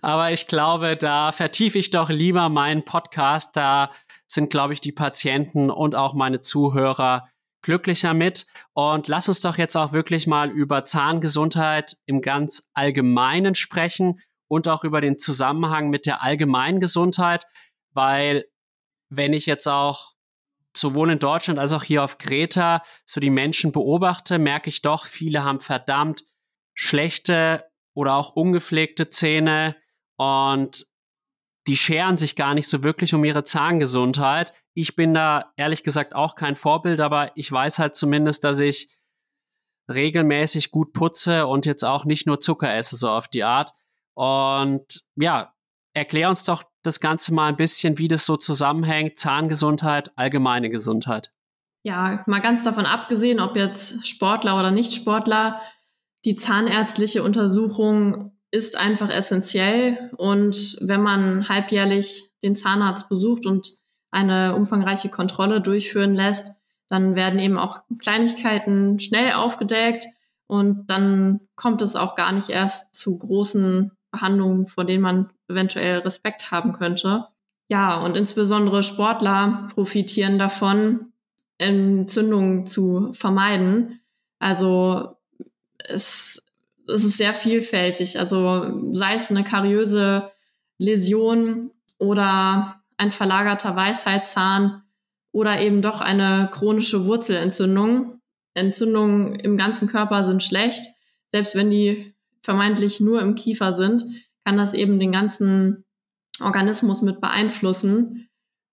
Aber ich glaube, da vertiefe ich doch lieber meinen Podcast. Da sind, glaube ich, die Patienten und auch meine Zuhörer glücklicher mit. Und lass uns doch jetzt auch wirklich mal über Zahngesundheit im ganz Allgemeinen sprechen und auch über den Zusammenhang mit der allgemeinen Gesundheit, weil wenn ich jetzt auch sowohl in Deutschland als auch hier auf Kreta so die Menschen beobachte, merke ich doch, viele haben verdammt schlechte oder auch ungepflegte Zähne und die scheren sich gar nicht so wirklich um ihre Zahngesundheit. Ich bin da ehrlich gesagt auch kein Vorbild, aber ich weiß halt zumindest, dass ich regelmäßig gut putze und jetzt auch nicht nur Zucker esse, so auf die Art. Und ja, erklär uns doch das Ganze mal ein bisschen, wie das so zusammenhängt, Zahngesundheit, allgemeine Gesundheit. Ja, mal ganz davon abgesehen, ob jetzt Sportler oder Nicht-Sportler, die zahnärztliche Untersuchung ist einfach essentiell. Und wenn man halbjährlich den Zahnarzt besucht und eine umfangreiche Kontrolle durchführen lässt, dann werden eben auch Kleinigkeiten schnell aufgedeckt und dann kommt es auch gar nicht erst zu großen Behandlungen, vor denen man eventuell Respekt haben könnte. Ja, und insbesondere Sportler profitieren davon, Entzündungen zu vermeiden. Also es, es ist sehr vielfältig. Also sei es eine kariöse Läsion oder ein verlagerter Weisheitszahn oder eben doch eine chronische Wurzelentzündung. Entzündungen im ganzen Körper sind schlecht. Selbst wenn die vermeintlich nur im Kiefer sind, kann das eben den ganzen Organismus mit beeinflussen.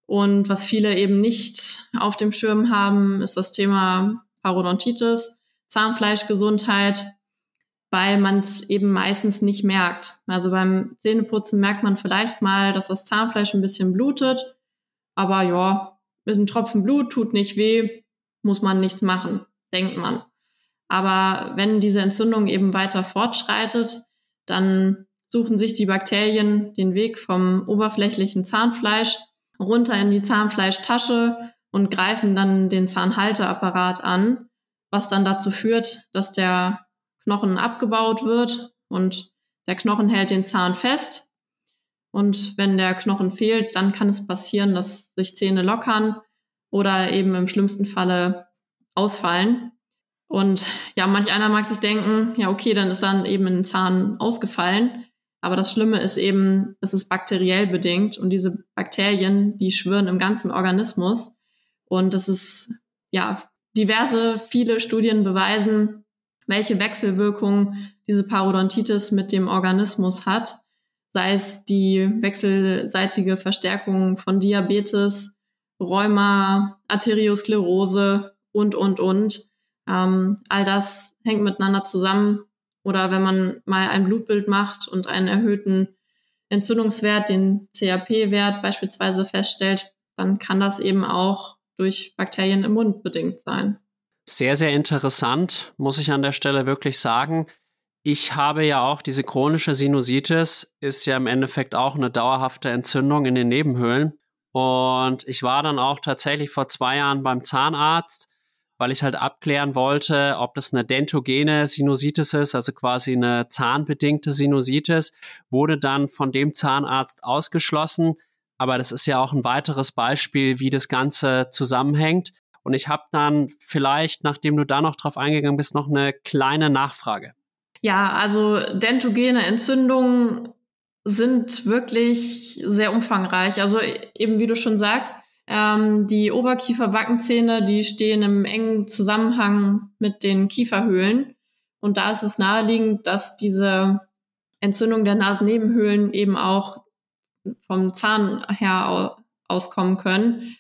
Und was viele eben nicht auf dem Schirm haben, ist das Thema Parodontitis, Zahnfleischgesundheit, weil man es eben meistens nicht merkt. Also beim Zähneputzen merkt man vielleicht mal, dass das Zahnfleisch ein bisschen blutet, aber ja, mit einem Tropfen Blut tut nicht weh, muss man nichts machen, denkt man. Aber wenn diese Entzündung eben weiter fortschreitet, dann suchen sich die Bakterien den Weg vom oberflächlichen Zahnfleisch runter in die Zahnfleischtasche und greifen dann den Zahnhalteapparat an, was dann dazu führt, dass der Knochen abgebaut wird und der Knochen hält den Zahn fest. Und wenn der Knochen fehlt, dann kann es passieren, dass sich Zähne lockern oder eben im schlimmsten Falle ausfallen. Und ja, manch einer mag sich denken, ja, okay, dann ist dann eben ein Zahn ausgefallen. Aber das Schlimme ist eben, es ist bakteriell bedingt und diese Bakterien, die schwirren im ganzen Organismus. Und das ist, ja, diverse, viele Studien beweisen, welche Wechselwirkung diese Parodontitis mit dem Organismus hat. Sei es die wechselseitige Verstärkung von Diabetes, Rheuma, Arteriosklerose und, und, und. Ähm, all das hängt miteinander zusammen. Oder wenn man mal ein Blutbild macht und einen erhöhten Entzündungswert, den CAP-Wert beispielsweise feststellt, dann kann das eben auch durch Bakterien im Mund bedingt sein. Sehr, sehr interessant, muss ich an der Stelle wirklich sagen. Ich habe ja auch diese chronische Sinusitis, ist ja im Endeffekt auch eine dauerhafte Entzündung in den Nebenhöhlen. Und ich war dann auch tatsächlich vor zwei Jahren beim Zahnarzt weil ich halt abklären wollte, ob das eine dentogene Sinusitis ist, also quasi eine zahnbedingte Sinusitis, wurde dann von dem Zahnarzt ausgeschlossen. Aber das ist ja auch ein weiteres Beispiel, wie das Ganze zusammenhängt. Und ich habe dann vielleicht, nachdem du da noch drauf eingegangen bist, noch eine kleine Nachfrage. Ja, also dentogene Entzündungen sind wirklich sehr umfangreich. Also eben wie du schon sagst, ähm, die Oberkieferbackenzähne, die stehen im engen Zusammenhang mit den Kieferhöhlen. Und da ist es naheliegend, dass diese Entzündung der Nasennebenhöhlen eben auch vom Zahn her auskommen können.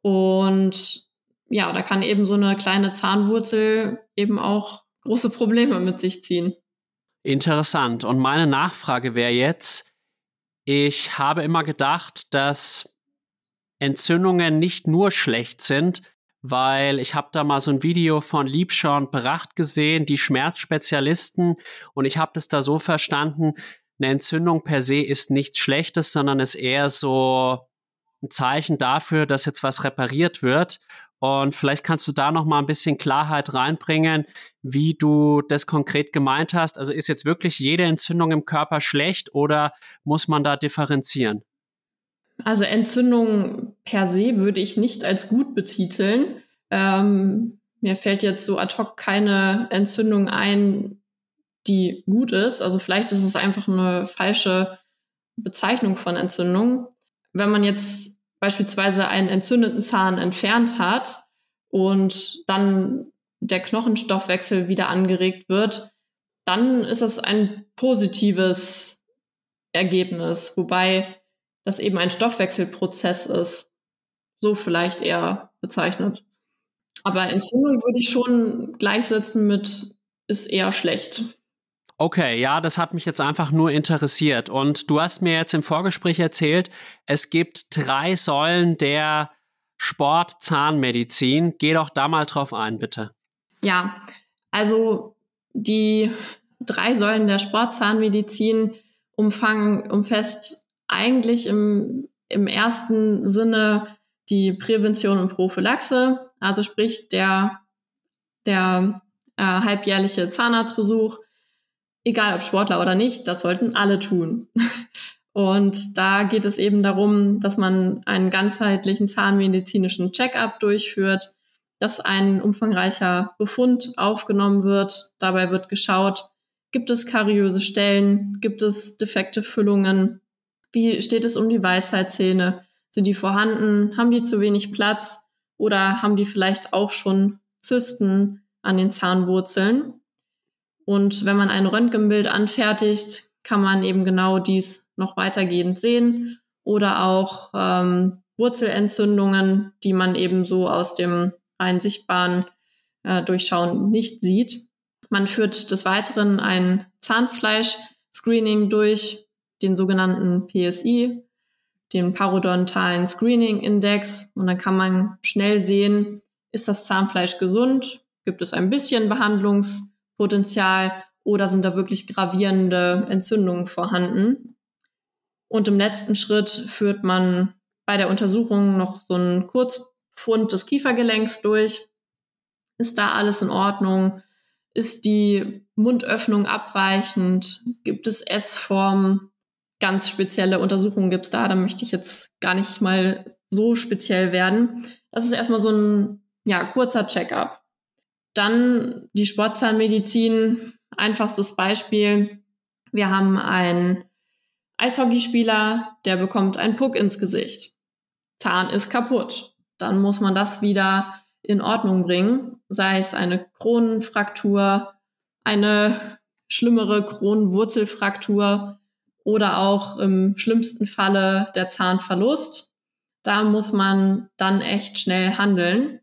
Und ja, da kann eben so eine kleine Zahnwurzel eben auch große Probleme mit sich ziehen. Interessant. Und meine Nachfrage wäre jetzt, ich habe immer gedacht, dass Entzündungen nicht nur schlecht sind, weil ich habe da mal so ein Video von Liebscher und Beracht gesehen, die Schmerzspezialisten, und ich habe das da so verstanden, eine Entzündung per se ist nichts Schlechtes, sondern ist eher so ein Zeichen dafür, dass jetzt was repariert wird. Und vielleicht kannst du da noch mal ein bisschen Klarheit reinbringen, wie du das konkret gemeint hast. Also ist jetzt wirklich jede Entzündung im Körper schlecht oder muss man da differenzieren? Also Entzündung per se würde ich nicht als gut betiteln. Ähm, mir fällt jetzt so ad hoc keine Entzündung ein, die gut ist. Also vielleicht ist es einfach eine falsche Bezeichnung von Entzündung. Wenn man jetzt beispielsweise einen entzündeten Zahn entfernt hat und dann der Knochenstoffwechsel wieder angeregt wird, dann ist es ein positives Ergebnis. Wobei das eben ein Stoffwechselprozess ist. So vielleicht eher bezeichnet. Aber Entzündung würde ich schon gleichsetzen mit ist eher schlecht. Okay, ja, das hat mich jetzt einfach nur interessiert. Und du hast mir jetzt im Vorgespräch erzählt, es gibt drei Säulen der Sport-Zahnmedizin. Geh doch da mal drauf ein, bitte. Ja, also die drei Säulen der Sportzahnmedizin umfangen, umfasst eigentlich im, im ersten Sinne die Prävention und Prophylaxe, also sprich der, der äh, halbjährliche Zahnarztbesuch, egal ob Sportler oder nicht, das sollten alle tun. Und da geht es eben darum, dass man einen ganzheitlichen zahnmedizinischen Check-up durchführt, dass ein umfangreicher Befund aufgenommen wird. Dabei wird geschaut, gibt es kariöse Stellen, gibt es defekte Füllungen, wie steht es um die Weisheitszähne, sind die vorhanden, haben die zu wenig Platz oder haben die vielleicht auch schon Zysten an den Zahnwurzeln. Und wenn man ein Röntgenbild anfertigt, kann man eben genau dies noch weitergehend sehen oder auch ähm, Wurzelentzündungen, die man eben so aus dem rein sichtbaren äh, Durchschauen nicht sieht. Man führt des Weiteren ein Zahnfleisch-Screening durch, den sogenannten PSI, den parodontalen Screening Index. Und dann kann man schnell sehen, ist das Zahnfleisch gesund? Gibt es ein bisschen Behandlungspotenzial oder sind da wirklich gravierende Entzündungen vorhanden? Und im letzten Schritt führt man bei der Untersuchung noch so einen Kurzfund des Kiefergelenks durch. Ist da alles in Ordnung? Ist die Mundöffnung abweichend? Gibt es S-Formen? Ganz spezielle Untersuchungen gibt es da. Da möchte ich jetzt gar nicht mal so speziell werden. Das ist erstmal so ein ja, kurzer Check-up. Dann die Sportzahnmedizin. Einfachstes Beispiel. Wir haben einen Eishockeyspieler, der bekommt einen Puck ins Gesicht. Zahn ist kaputt. Dann muss man das wieder in Ordnung bringen, sei es eine Kronenfraktur, eine schlimmere Kronenwurzelfraktur oder auch im schlimmsten Falle der Zahnverlust. Da muss man dann echt schnell handeln.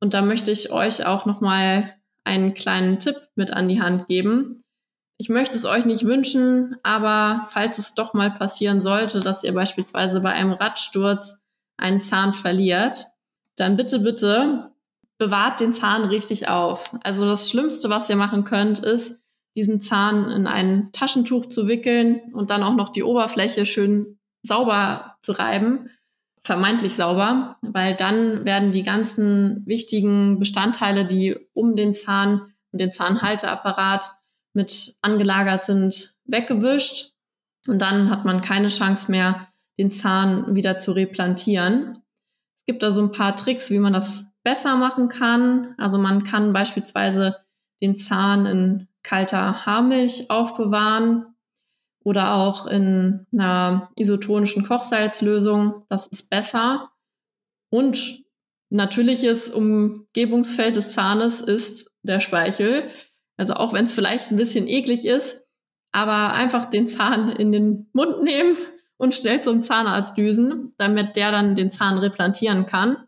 Und da möchte ich euch auch nochmal einen kleinen Tipp mit an die Hand geben. Ich möchte es euch nicht wünschen, aber falls es doch mal passieren sollte, dass ihr beispielsweise bei einem Radsturz einen Zahn verliert, dann bitte, bitte bewahrt den Zahn richtig auf. Also das Schlimmste, was ihr machen könnt, ist, diesen Zahn in ein Taschentuch zu wickeln und dann auch noch die Oberfläche schön sauber zu reiben, vermeintlich sauber, weil dann werden die ganzen wichtigen Bestandteile, die um den Zahn und den Zahnhalteapparat mit angelagert sind, weggewischt. Und dann hat man keine Chance mehr, den Zahn wieder zu replantieren. Es gibt da so ein paar Tricks, wie man das besser machen kann. Also man kann beispielsweise den Zahn in kalter Haarmilch aufbewahren oder auch in einer isotonischen Kochsalzlösung. Das ist besser. Und natürliches Umgebungsfeld des Zahnes ist der Speichel. Also auch wenn es vielleicht ein bisschen eklig ist, aber einfach den Zahn in den Mund nehmen und schnell zum Zahnarzt düsen, damit der dann den Zahn replantieren kann.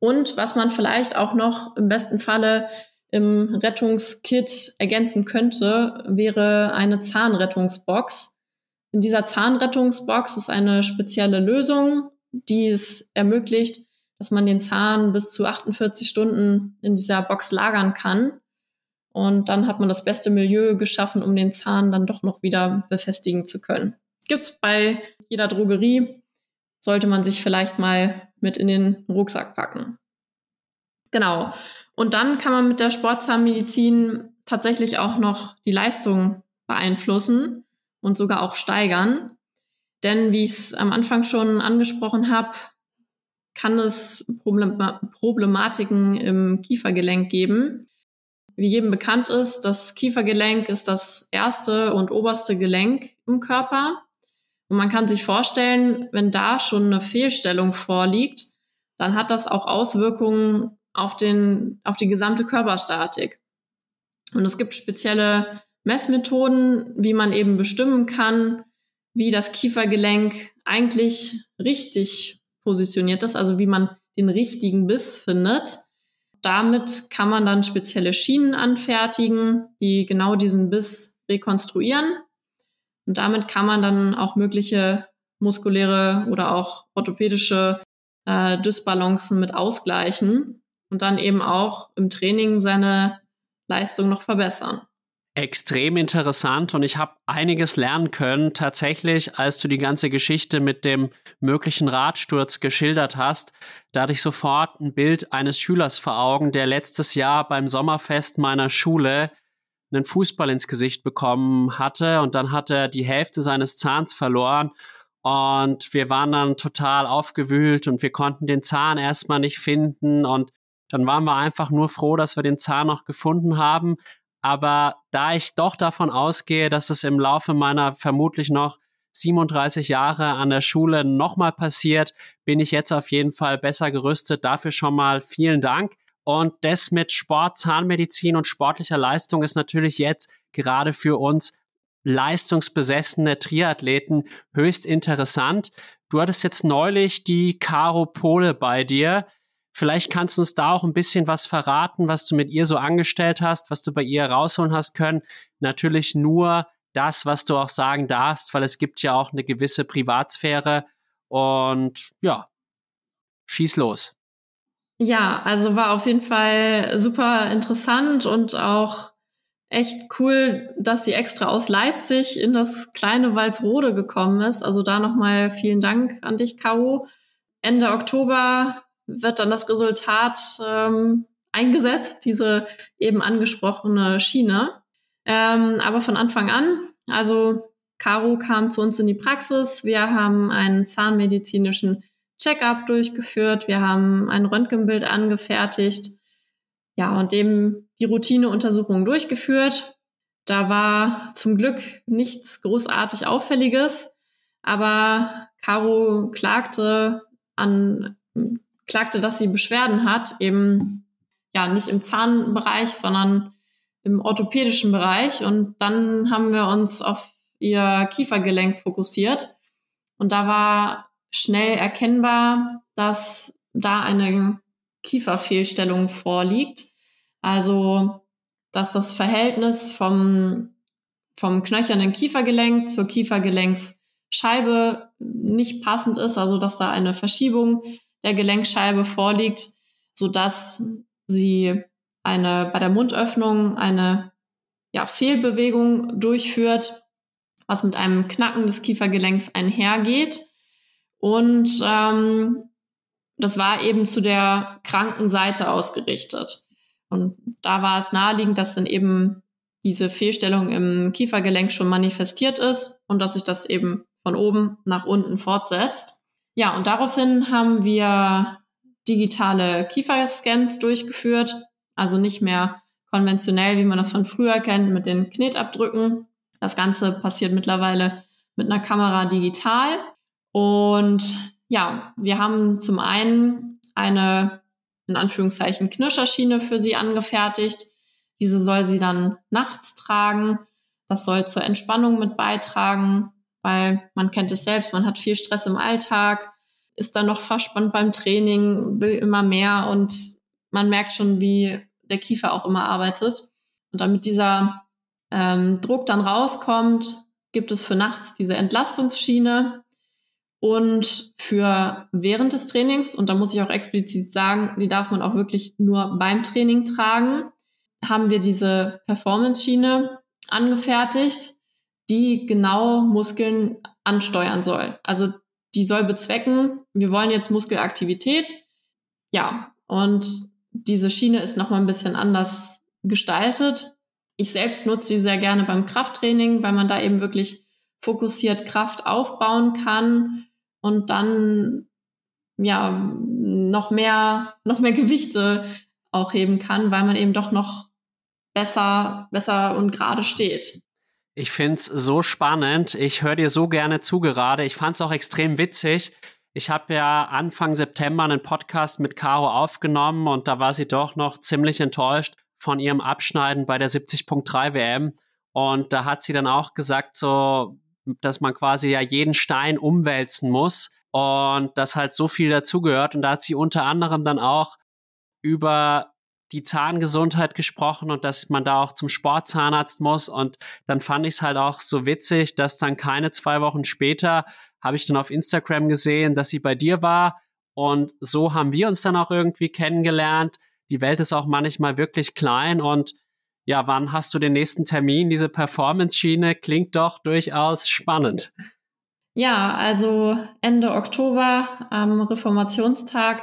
Und was man vielleicht auch noch im besten Falle im Rettungskit ergänzen könnte, wäre eine Zahnrettungsbox. In dieser Zahnrettungsbox ist eine spezielle Lösung, die es ermöglicht, dass man den Zahn bis zu 48 Stunden in dieser Box lagern kann. Und dann hat man das beste Milieu geschaffen, um den Zahn dann doch noch wieder befestigen zu können. Gibt's bei jeder Drogerie, sollte man sich vielleicht mal mit in den Rucksack packen. Genau. Und dann kann man mit der Sportzahnmedizin tatsächlich auch noch die Leistung beeinflussen und sogar auch steigern. Denn wie ich es am Anfang schon angesprochen habe, kann es Problematiken im Kiefergelenk geben, wie jedem bekannt ist, das Kiefergelenk ist das erste und oberste Gelenk im Körper. Und man kann sich vorstellen, wenn da schon eine Fehlstellung vorliegt, dann hat das auch Auswirkungen auf, den, auf die gesamte Körperstatik. Und es gibt spezielle Messmethoden, wie man eben bestimmen kann, wie das Kiefergelenk eigentlich richtig positioniert ist, also wie man den richtigen Biss findet damit kann man dann spezielle Schienen anfertigen, die genau diesen Biss rekonstruieren. Und damit kann man dann auch mögliche muskuläre oder auch orthopädische äh, Dysbalancen mit ausgleichen und dann eben auch im Training seine Leistung noch verbessern. extrem interessant und ich habe einiges lernen können. Tatsächlich, als du die ganze Geschichte mit dem möglichen Radsturz geschildert hast, da hatte ich sofort ein Bild eines Schülers vor Augen, der letztes Jahr beim Sommerfest meiner Schule einen Fußball ins Gesicht bekommen hatte und dann hat er die Hälfte seines Zahns verloren und wir waren dann total aufgewühlt und wir konnten den Zahn erstmal nicht finden und dann waren wir einfach nur froh, dass wir den Zahn noch gefunden haben. Aber da ich doch davon ausgehe, dass es im Laufe meiner vermutlich noch 37 Jahre an der Schule nochmal passiert, bin ich jetzt auf jeden Fall besser gerüstet. Dafür schon mal vielen Dank. Und das mit Sport, Zahnmedizin und sportlicher Leistung ist natürlich jetzt gerade für uns leistungsbesessene Triathleten höchst interessant. Du hattest jetzt neulich die Caro Pole bei dir. Vielleicht kannst du uns da auch ein bisschen was verraten, was du mit ihr so angestellt hast, was du bei ihr rausholen hast können. Natürlich nur das, was du auch sagen darfst, weil es gibt ja auch eine gewisse Privatsphäre. Und ja, schieß los. Ja, also war auf jeden Fall super interessant und auch echt cool, dass sie extra aus Leipzig in das kleine Walsrode gekommen ist. Also da nochmal vielen Dank an dich, Caro. Ende Oktober wird dann das Resultat ähm, eingesetzt, diese eben angesprochene Schiene. Ähm, aber von Anfang an, also Caro kam zu uns in die Praxis. Wir haben einen zahnmedizinischen Check-up durchgeführt. Wir haben ein Röntgenbild angefertigt. Ja, und eben die Routineuntersuchung durchgeführt. Da war zum Glück nichts großartig Auffälliges, aber Caro klagte an klagte, dass sie Beschwerden hat, eben ja nicht im Zahnbereich, sondern im orthopädischen Bereich. Und dann haben wir uns auf ihr Kiefergelenk fokussiert. Und da war schnell erkennbar, dass da eine Kieferfehlstellung vorliegt. Also, dass das Verhältnis vom, vom knöchernen Kiefergelenk zur Kiefergelenksscheibe nicht passend ist, also dass da eine Verschiebung der Gelenkscheibe vorliegt, so dass sie eine, bei der Mundöffnung eine ja, Fehlbewegung durchführt, was mit einem Knacken des Kiefergelenks einhergeht. Und ähm, das war eben zu der kranken Seite ausgerichtet. Und da war es naheliegend, dass dann eben diese Fehlstellung im Kiefergelenk schon manifestiert ist und dass sich das eben von oben nach unten fortsetzt. Ja, und daraufhin haben wir digitale Kieferscans durchgeführt, also nicht mehr konventionell, wie man das von früher kennt, mit den Knetabdrücken. Das Ganze passiert mittlerweile mit einer Kamera digital. Und ja, wir haben zum einen eine, in Anführungszeichen, Knirscherschiene für sie angefertigt. Diese soll sie dann nachts tragen. Das soll zur Entspannung mit beitragen weil man kennt es selbst, man hat viel Stress im Alltag, ist dann noch verspannt beim Training, will immer mehr und man merkt schon, wie der Kiefer auch immer arbeitet. Und damit dieser ähm, Druck dann rauskommt, gibt es für nachts diese Entlastungsschiene und für während des Trainings, und da muss ich auch explizit sagen, die darf man auch wirklich nur beim Training tragen, haben wir diese Performance-Schiene angefertigt die genau Muskeln ansteuern soll. Also die soll bezwecken, wir wollen jetzt Muskelaktivität. Ja, und diese Schiene ist nochmal ein bisschen anders gestaltet. Ich selbst nutze sie sehr gerne beim Krafttraining, weil man da eben wirklich fokussiert Kraft aufbauen kann und dann ja noch mehr noch mehr Gewichte auch heben kann, weil man eben doch noch besser besser und gerade steht. Ich find's so spannend. Ich höre dir so gerne zu gerade. Ich fand's auch extrem witzig. Ich habe ja Anfang September einen Podcast mit Caro aufgenommen und da war sie doch noch ziemlich enttäuscht von ihrem Abschneiden bei der 70.3 WM. Und da hat sie dann auch gesagt, so, dass man quasi ja jeden Stein umwälzen muss und dass halt so viel dazugehört. Und da hat sie unter anderem dann auch über die Zahngesundheit gesprochen und dass man da auch zum Sportzahnarzt muss. Und dann fand ich es halt auch so witzig, dass dann keine zwei Wochen später habe ich dann auf Instagram gesehen, dass sie bei dir war. Und so haben wir uns dann auch irgendwie kennengelernt. Die Welt ist auch manchmal wirklich klein und ja, wann hast du den nächsten Termin? Diese Performance-Schiene klingt doch durchaus spannend. Ja, also Ende Oktober am Reformationstag,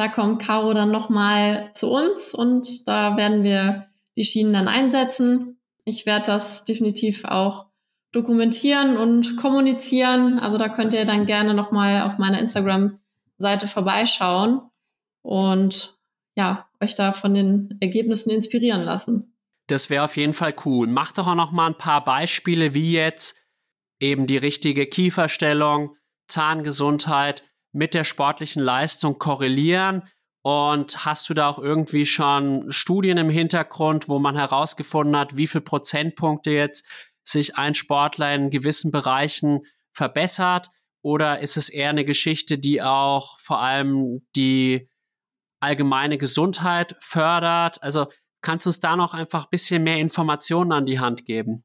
da kommt Caro dann nochmal zu uns und da werden wir die Schienen dann einsetzen. Ich werde das definitiv auch dokumentieren und kommunizieren. Also da könnt ihr dann gerne nochmal auf meiner Instagram-Seite vorbeischauen und ja, euch da von den Ergebnissen inspirieren lassen. Das wäre auf jeden Fall cool. Macht doch auch noch mal ein paar Beispiele, wie jetzt eben die richtige Kieferstellung, Zahngesundheit mit der sportlichen Leistung korrelieren. Und hast du da auch irgendwie schon Studien im Hintergrund, wo man herausgefunden hat, wie viel Prozentpunkte jetzt sich ein Sportler in gewissen Bereichen verbessert? Oder ist es eher eine Geschichte, die auch vor allem die allgemeine Gesundheit fördert? Also kannst du uns da noch einfach ein bisschen mehr Informationen an die Hand geben?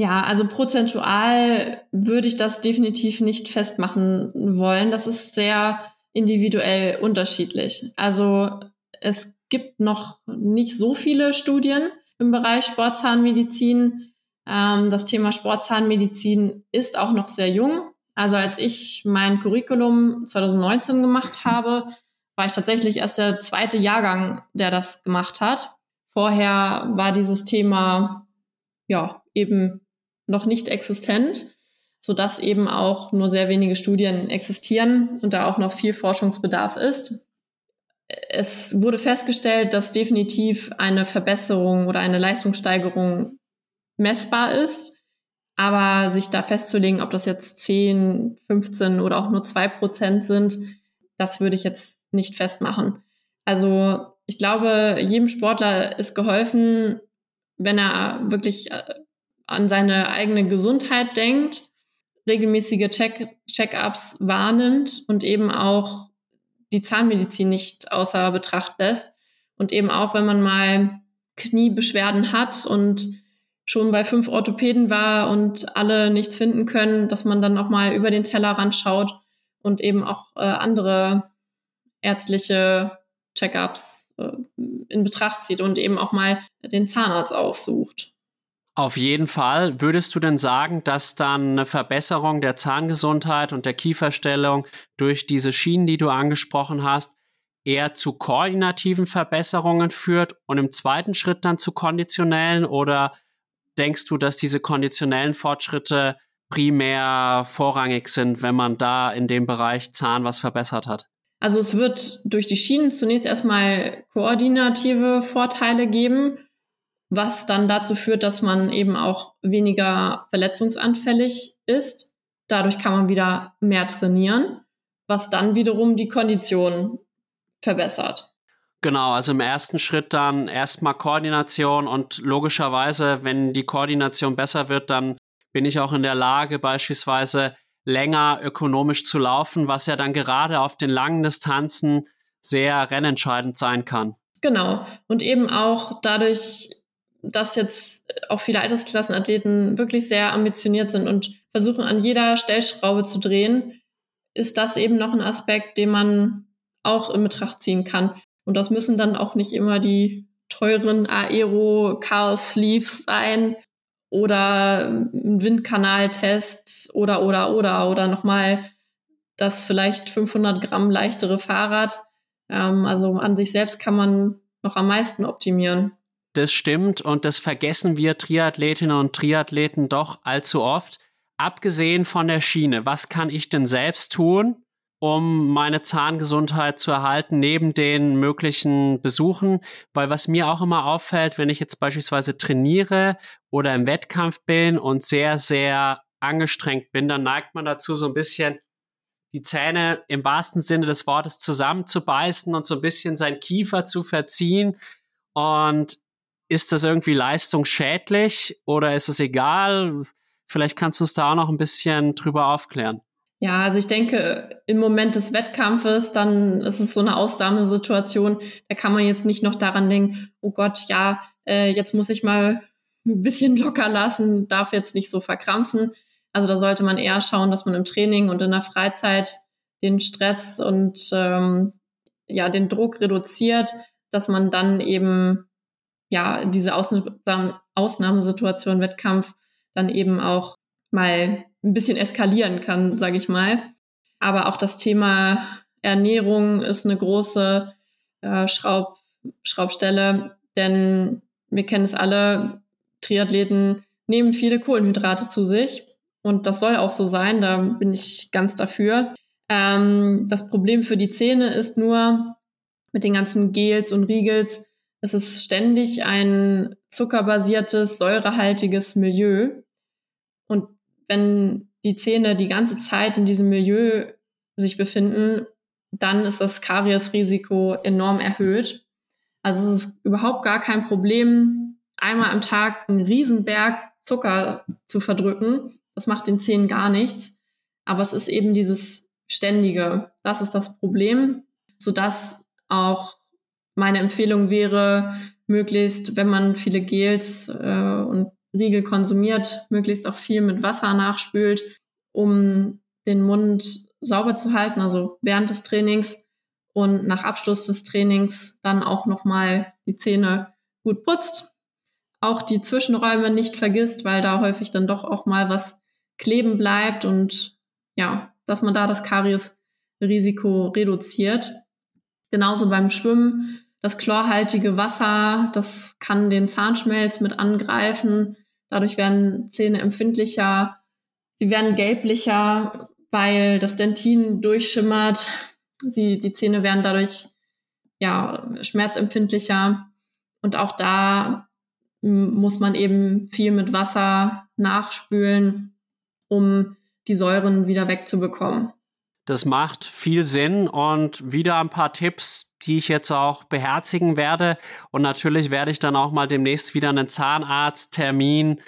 Ja, also prozentual würde ich das definitiv nicht festmachen wollen. Das ist sehr individuell unterschiedlich. Also es gibt noch nicht so viele Studien im Bereich Sportzahnmedizin. Ähm, das Thema Sportzahnmedizin ist auch noch sehr jung. Also als ich mein Curriculum 2019 gemacht habe, war ich tatsächlich erst der zweite Jahrgang, der das gemacht hat. Vorher war dieses Thema ja eben noch nicht existent, so dass eben auch nur sehr wenige Studien existieren und da auch noch viel Forschungsbedarf ist. Es wurde festgestellt, dass definitiv eine Verbesserung oder eine Leistungssteigerung messbar ist. Aber sich da festzulegen, ob das jetzt 10, 15 oder auch nur 2 Prozent sind, das würde ich jetzt nicht festmachen. Also ich glaube, jedem Sportler ist geholfen, wenn er wirklich äh, an seine eigene Gesundheit denkt, regelmäßige Check Check-ups wahrnimmt und eben auch die Zahnmedizin nicht außer Betracht lässt. Und eben auch, wenn man mal Kniebeschwerden hat und schon bei fünf Orthopäden war und alle nichts finden können, dass man dann auch mal über den Tellerrand schaut und eben auch äh, andere ärztliche Check-ups äh, in Betracht zieht und eben auch mal den Zahnarzt aufsucht. Auf jeden Fall. Würdest du denn sagen, dass dann eine Verbesserung der Zahngesundheit und der Kieferstellung durch diese Schienen, die du angesprochen hast, eher zu koordinativen Verbesserungen führt und im zweiten Schritt dann zu konditionellen? Oder denkst du, dass diese konditionellen Fortschritte primär vorrangig sind, wenn man da in dem Bereich Zahn was verbessert hat? Also es wird durch die Schienen zunächst erstmal koordinative Vorteile geben was dann dazu führt, dass man eben auch weniger verletzungsanfällig ist. Dadurch kann man wieder mehr trainieren, was dann wiederum die Kondition verbessert. Genau, also im ersten Schritt dann erstmal Koordination und logischerweise, wenn die Koordination besser wird, dann bin ich auch in der Lage, beispielsweise länger ökonomisch zu laufen, was ja dann gerade auf den langen Distanzen sehr rennentscheidend sein kann. Genau. Und eben auch dadurch dass jetzt auch viele Altersklassenathleten wirklich sehr ambitioniert sind und versuchen an jeder Stellschraube zu drehen, ist das eben noch ein Aspekt, den man auch in Betracht ziehen kann. Und das müssen dann auch nicht immer die teuren Aero Carl Sleeves sein oder ein Windkanaltest oder, oder, oder, oder nochmal das vielleicht 500 Gramm leichtere Fahrrad. Ähm, also an sich selbst kann man noch am meisten optimieren. Das stimmt und das vergessen wir Triathletinnen und Triathleten doch allzu oft. Abgesehen von der Schiene, was kann ich denn selbst tun, um meine Zahngesundheit zu erhalten, neben den möglichen Besuchen? Weil was mir auch immer auffällt, wenn ich jetzt beispielsweise trainiere oder im Wettkampf bin und sehr, sehr angestrengt bin, dann neigt man dazu, so ein bisschen die Zähne im wahrsten Sinne des Wortes zusammenzubeißen und so ein bisschen sein Kiefer zu verziehen. Und ist das irgendwie leistungsschädlich oder ist es egal? Vielleicht kannst du uns da auch noch ein bisschen drüber aufklären. Ja, also ich denke, im Moment des Wettkampfes, dann ist es so eine Ausnahmesituation. Da kann man jetzt nicht noch daran denken, oh Gott, ja, äh, jetzt muss ich mal ein bisschen locker lassen, darf jetzt nicht so verkrampfen. Also da sollte man eher schauen, dass man im Training und in der Freizeit den Stress und ähm, ja den Druck reduziert, dass man dann eben ja, diese Ausnahmesituation, Wettkampf dann eben auch mal ein bisschen eskalieren kann, sage ich mal. Aber auch das Thema Ernährung ist eine große äh, Schraub, Schraubstelle, denn wir kennen es alle, Triathleten nehmen viele Kohlenhydrate zu sich und das soll auch so sein, da bin ich ganz dafür. Ähm, das Problem für die Zähne ist nur mit den ganzen Gels und Riegels, es ist ständig ein zuckerbasiertes, säurehaltiges Milieu. Und wenn die Zähne die ganze Zeit in diesem Milieu sich befinden, dann ist das Kariesrisiko enorm erhöht. Also es ist überhaupt gar kein Problem, einmal am Tag einen Riesenberg Zucker zu verdrücken. Das macht den Zähnen gar nichts. Aber es ist eben dieses Ständige. Das ist das Problem, sodass auch meine Empfehlung wäre, möglichst, wenn man viele Gels äh, und Riegel konsumiert, möglichst auch viel mit Wasser nachspült, um den Mund sauber zu halten, also während des Trainings und nach Abschluss des Trainings dann auch nochmal die Zähne gut putzt. Auch die Zwischenräume nicht vergisst, weil da häufig dann doch auch mal was kleben bleibt und ja, dass man da das Kariesrisiko reduziert. Genauso beim Schwimmen. Das chlorhaltige Wasser, das kann den Zahnschmelz mit angreifen. Dadurch werden Zähne empfindlicher. Sie werden gelblicher, weil das Dentin durchschimmert. Sie, die Zähne werden dadurch ja, schmerzempfindlicher. Und auch da muss man eben viel mit Wasser nachspülen, um die Säuren wieder wegzubekommen. Das macht viel Sinn und wieder ein paar Tipps, die ich jetzt auch beherzigen werde. Und natürlich werde ich dann auch mal demnächst wieder einen Zahnarzttermin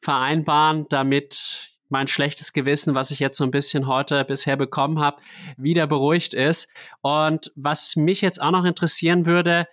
vereinbaren, damit mein schlechtes Gewissen, was ich jetzt so ein bisschen heute bisher bekommen habe, wieder beruhigt ist. Und was mich jetzt auch noch interessieren würde,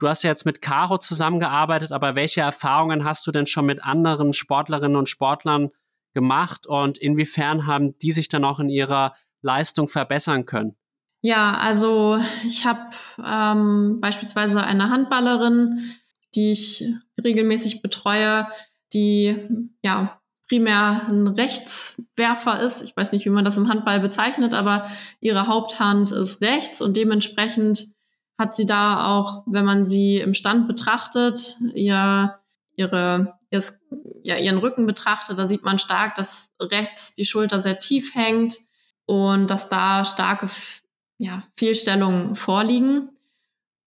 du hast ja jetzt mit Caro zusammengearbeitet, aber welche Erfahrungen hast du denn schon mit anderen Sportlerinnen und Sportlern gemacht und inwiefern haben die sich dann auch in ihrer Leistung verbessern können? Ja, also ich habe ähm, beispielsweise eine Handballerin, die ich regelmäßig betreue, die ja primär ein Rechtswerfer ist. Ich weiß nicht, wie man das im Handball bezeichnet, aber ihre Haupthand ist rechts und dementsprechend hat sie da auch, wenn man sie im Stand betrachtet, ihr, ihre, ihres, ja, ihren Rücken betrachtet, da sieht man stark, dass rechts die Schulter sehr tief hängt und dass da starke ja, Fehlstellungen vorliegen.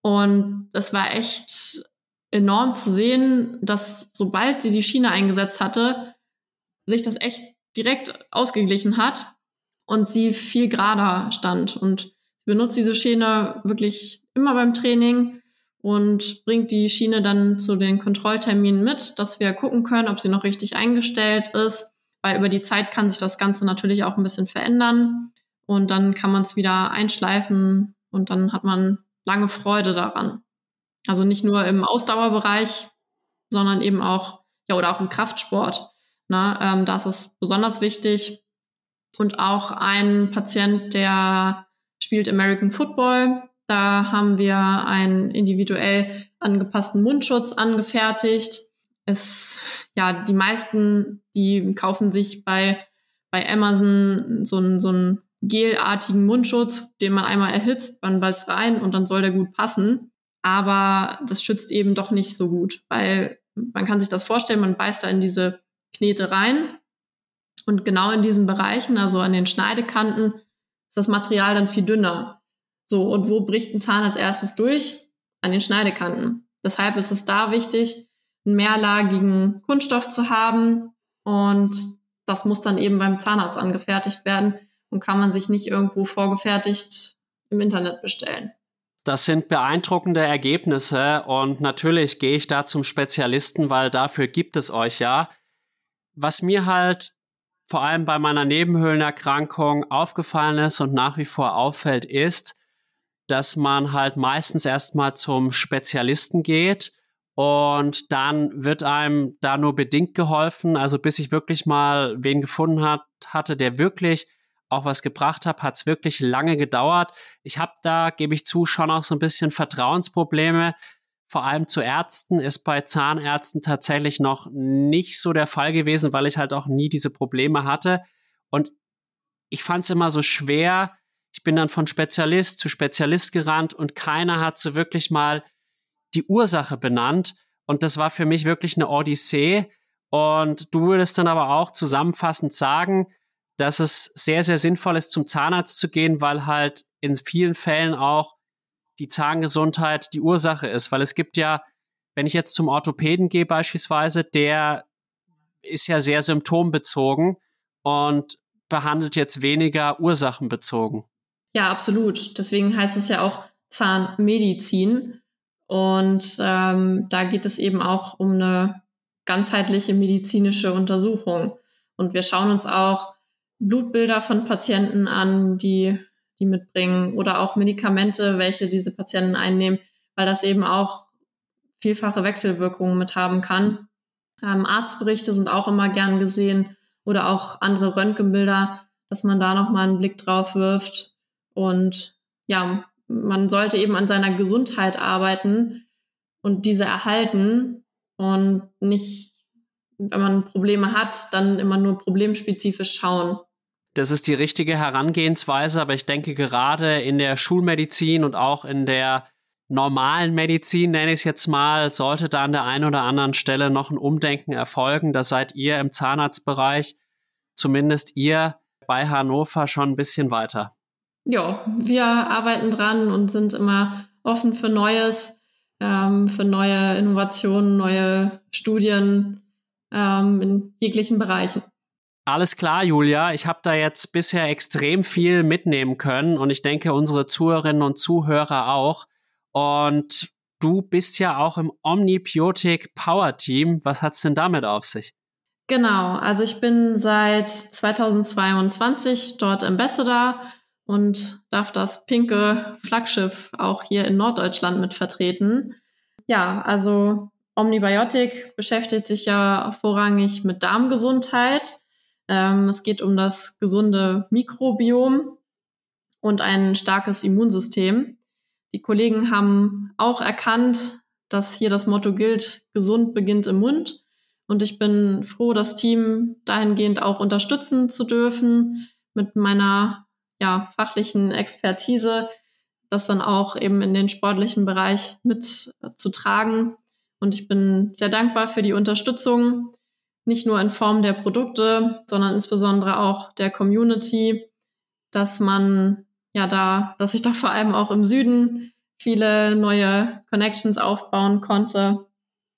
Und das war echt enorm zu sehen, dass sobald sie die Schiene eingesetzt hatte, sich das echt direkt ausgeglichen hat und sie viel gerader stand. Und sie benutzt diese Schiene wirklich immer beim Training und bringt die Schiene dann zu den Kontrollterminen mit, dass wir gucken können, ob sie noch richtig eingestellt ist, weil über die Zeit kann sich das Ganze natürlich auch ein bisschen verändern und dann kann man es wieder einschleifen und dann hat man lange Freude daran. Also nicht nur im Ausdauerbereich, sondern eben auch, ja, oder auch im Kraftsport. Ne? Ähm, das ist besonders wichtig. Und auch ein Patient, der spielt American Football, da haben wir einen individuell angepassten Mundschutz angefertigt. Es, ja, die meisten, die kaufen sich bei, bei Amazon so einen, so einen gelartigen Mundschutz, den man einmal erhitzt, man beißt rein und dann soll der gut passen. Aber das schützt eben doch nicht so gut, weil man kann sich das vorstellen, man beißt da in diese Knete rein und genau in diesen Bereichen, also an den Schneidekanten, ist das Material dann viel dünner. So, und wo bricht ein Zahn als erstes durch? An den Schneidekanten. Deshalb ist es da wichtig, einen mehrlagigen Kunststoff zu haben und das muss dann eben beim Zahnarzt angefertigt werden und kann man sich nicht irgendwo vorgefertigt im Internet bestellen. Das sind beeindruckende Ergebnisse und natürlich gehe ich da zum Spezialisten, weil dafür gibt es euch ja. Was mir halt vor allem bei meiner Nebenhöhlenerkrankung aufgefallen ist und nach wie vor auffällt, ist, dass man halt meistens erstmal zum Spezialisten geht und dann wird einem da nur bedingt geholfen. Also bis ich wirklich mal wen gefunden hat, hatte, der wirklich auch was gebracht hat, hat es wirklich lange gedauert. Ich habe da, gebe ich zu, schon auch so ein bisschen Vertrauensprobleme. vor allem zu Ärzten, ist bei Zahnärzten tatsächlich noch nicht so der Fall gewesen, weil ich halt auch nie diese Probleme hatte. Und ich fand es immer so schwer. Ich bin dann von Spezialist zu Spezialist gerannt und keiner hat so wirklich mal die Ursache benannt. Und das war für mich wirklich eine Odyssee. Und du würdest dann aber auch zusammenfassend sagen, dass es sehr, sehr sinnvoll ist, zum Zahnarzt zu gehen, weil halt in vielen Fällen auch die Zahngesundheit die Ursache ist. Weil es gibt ja, wenn ich jetzt zum Orthopäden gehe beispielsweise, der ist ja sehr symptombezogen und behandelt jetzt weniger ursachenbezogen. Ja, absolut. Deswegen heißt es ja auch Zahnmedizin. Und ähm, da geht es eben auch um eine ganzheitliche medizinische Untersuchung. Und wir schauen uns auch Blutbilder von Patienten an, die die mitbringen oder auch Medikamente, welche diese Patienten einnehmen, weil das eben auch vielfache Wechselwirkungen mit haben kann. Ähm, Arztberichte sind auch immer gern gesehen oder auch andere Röntgenbilder, dass man da nochmal einen Blick drauf wirft. Und ja, man sollte eben an seiner Gesundheit arbeiten und diese erhalten und nicht, wenn man Probleme hat, dann immer nur problemspezifisch schauen. Das ist die richtige Herangehensweise, aber ich denke gerade in der Schulmedizin und auch in der normalen Medizin, nenne ich es jetzt mal, sollte da an der einen oder anderen Stelle noch ein Umdenken erfolgen. Da seid ihr im Zahnarztbereich, zumindest ihr bei Hannover, schon ein bisschen weiter. Ja, wir arbeiten dran und sind immer offen für Neues, ähm, für neue Innovationen, neue Studien ähm, in jeglichen Bereichen. Alles klar, Julia. Ich habe da jetzt bisher extrem viel mitnehmen können und ich denke, unsere Zuhörerinnen und Zuhörer auch. Und du bist ja auch im Omnibiotic Power Team. Was hat's denn damit auf sich? Genau, also ich bin seit 2022 dort Ambassador und darf das pinke Flaggschiff auch hier in Norddeutschland mit vertreten. Ja, also Omnibiotic beschäftigt sich ja vorrangig mit Darmgesundheit. Ähm, es geht um das gesunde Mikrobiom und ein starkes Immunsystem. Die Kollegen haben auch erkannt, dass hier das Motto gilt, gesund beginnt im Mund. Und ich bin froh, das Team dahingehend auch unterstützen zu dürfen mit meiner ja, fachlichen Expertise, das dann auch eben in den sportlichen Bereich mitzutragen. Und ich bin sehr dankbar für die Unterstützung, nicht nur in Form der Produkte, sondern insbesondere auch der Community, dass man ja da, dass ich da vor allem auch im Süden viele neue Connections aufbauen konnte.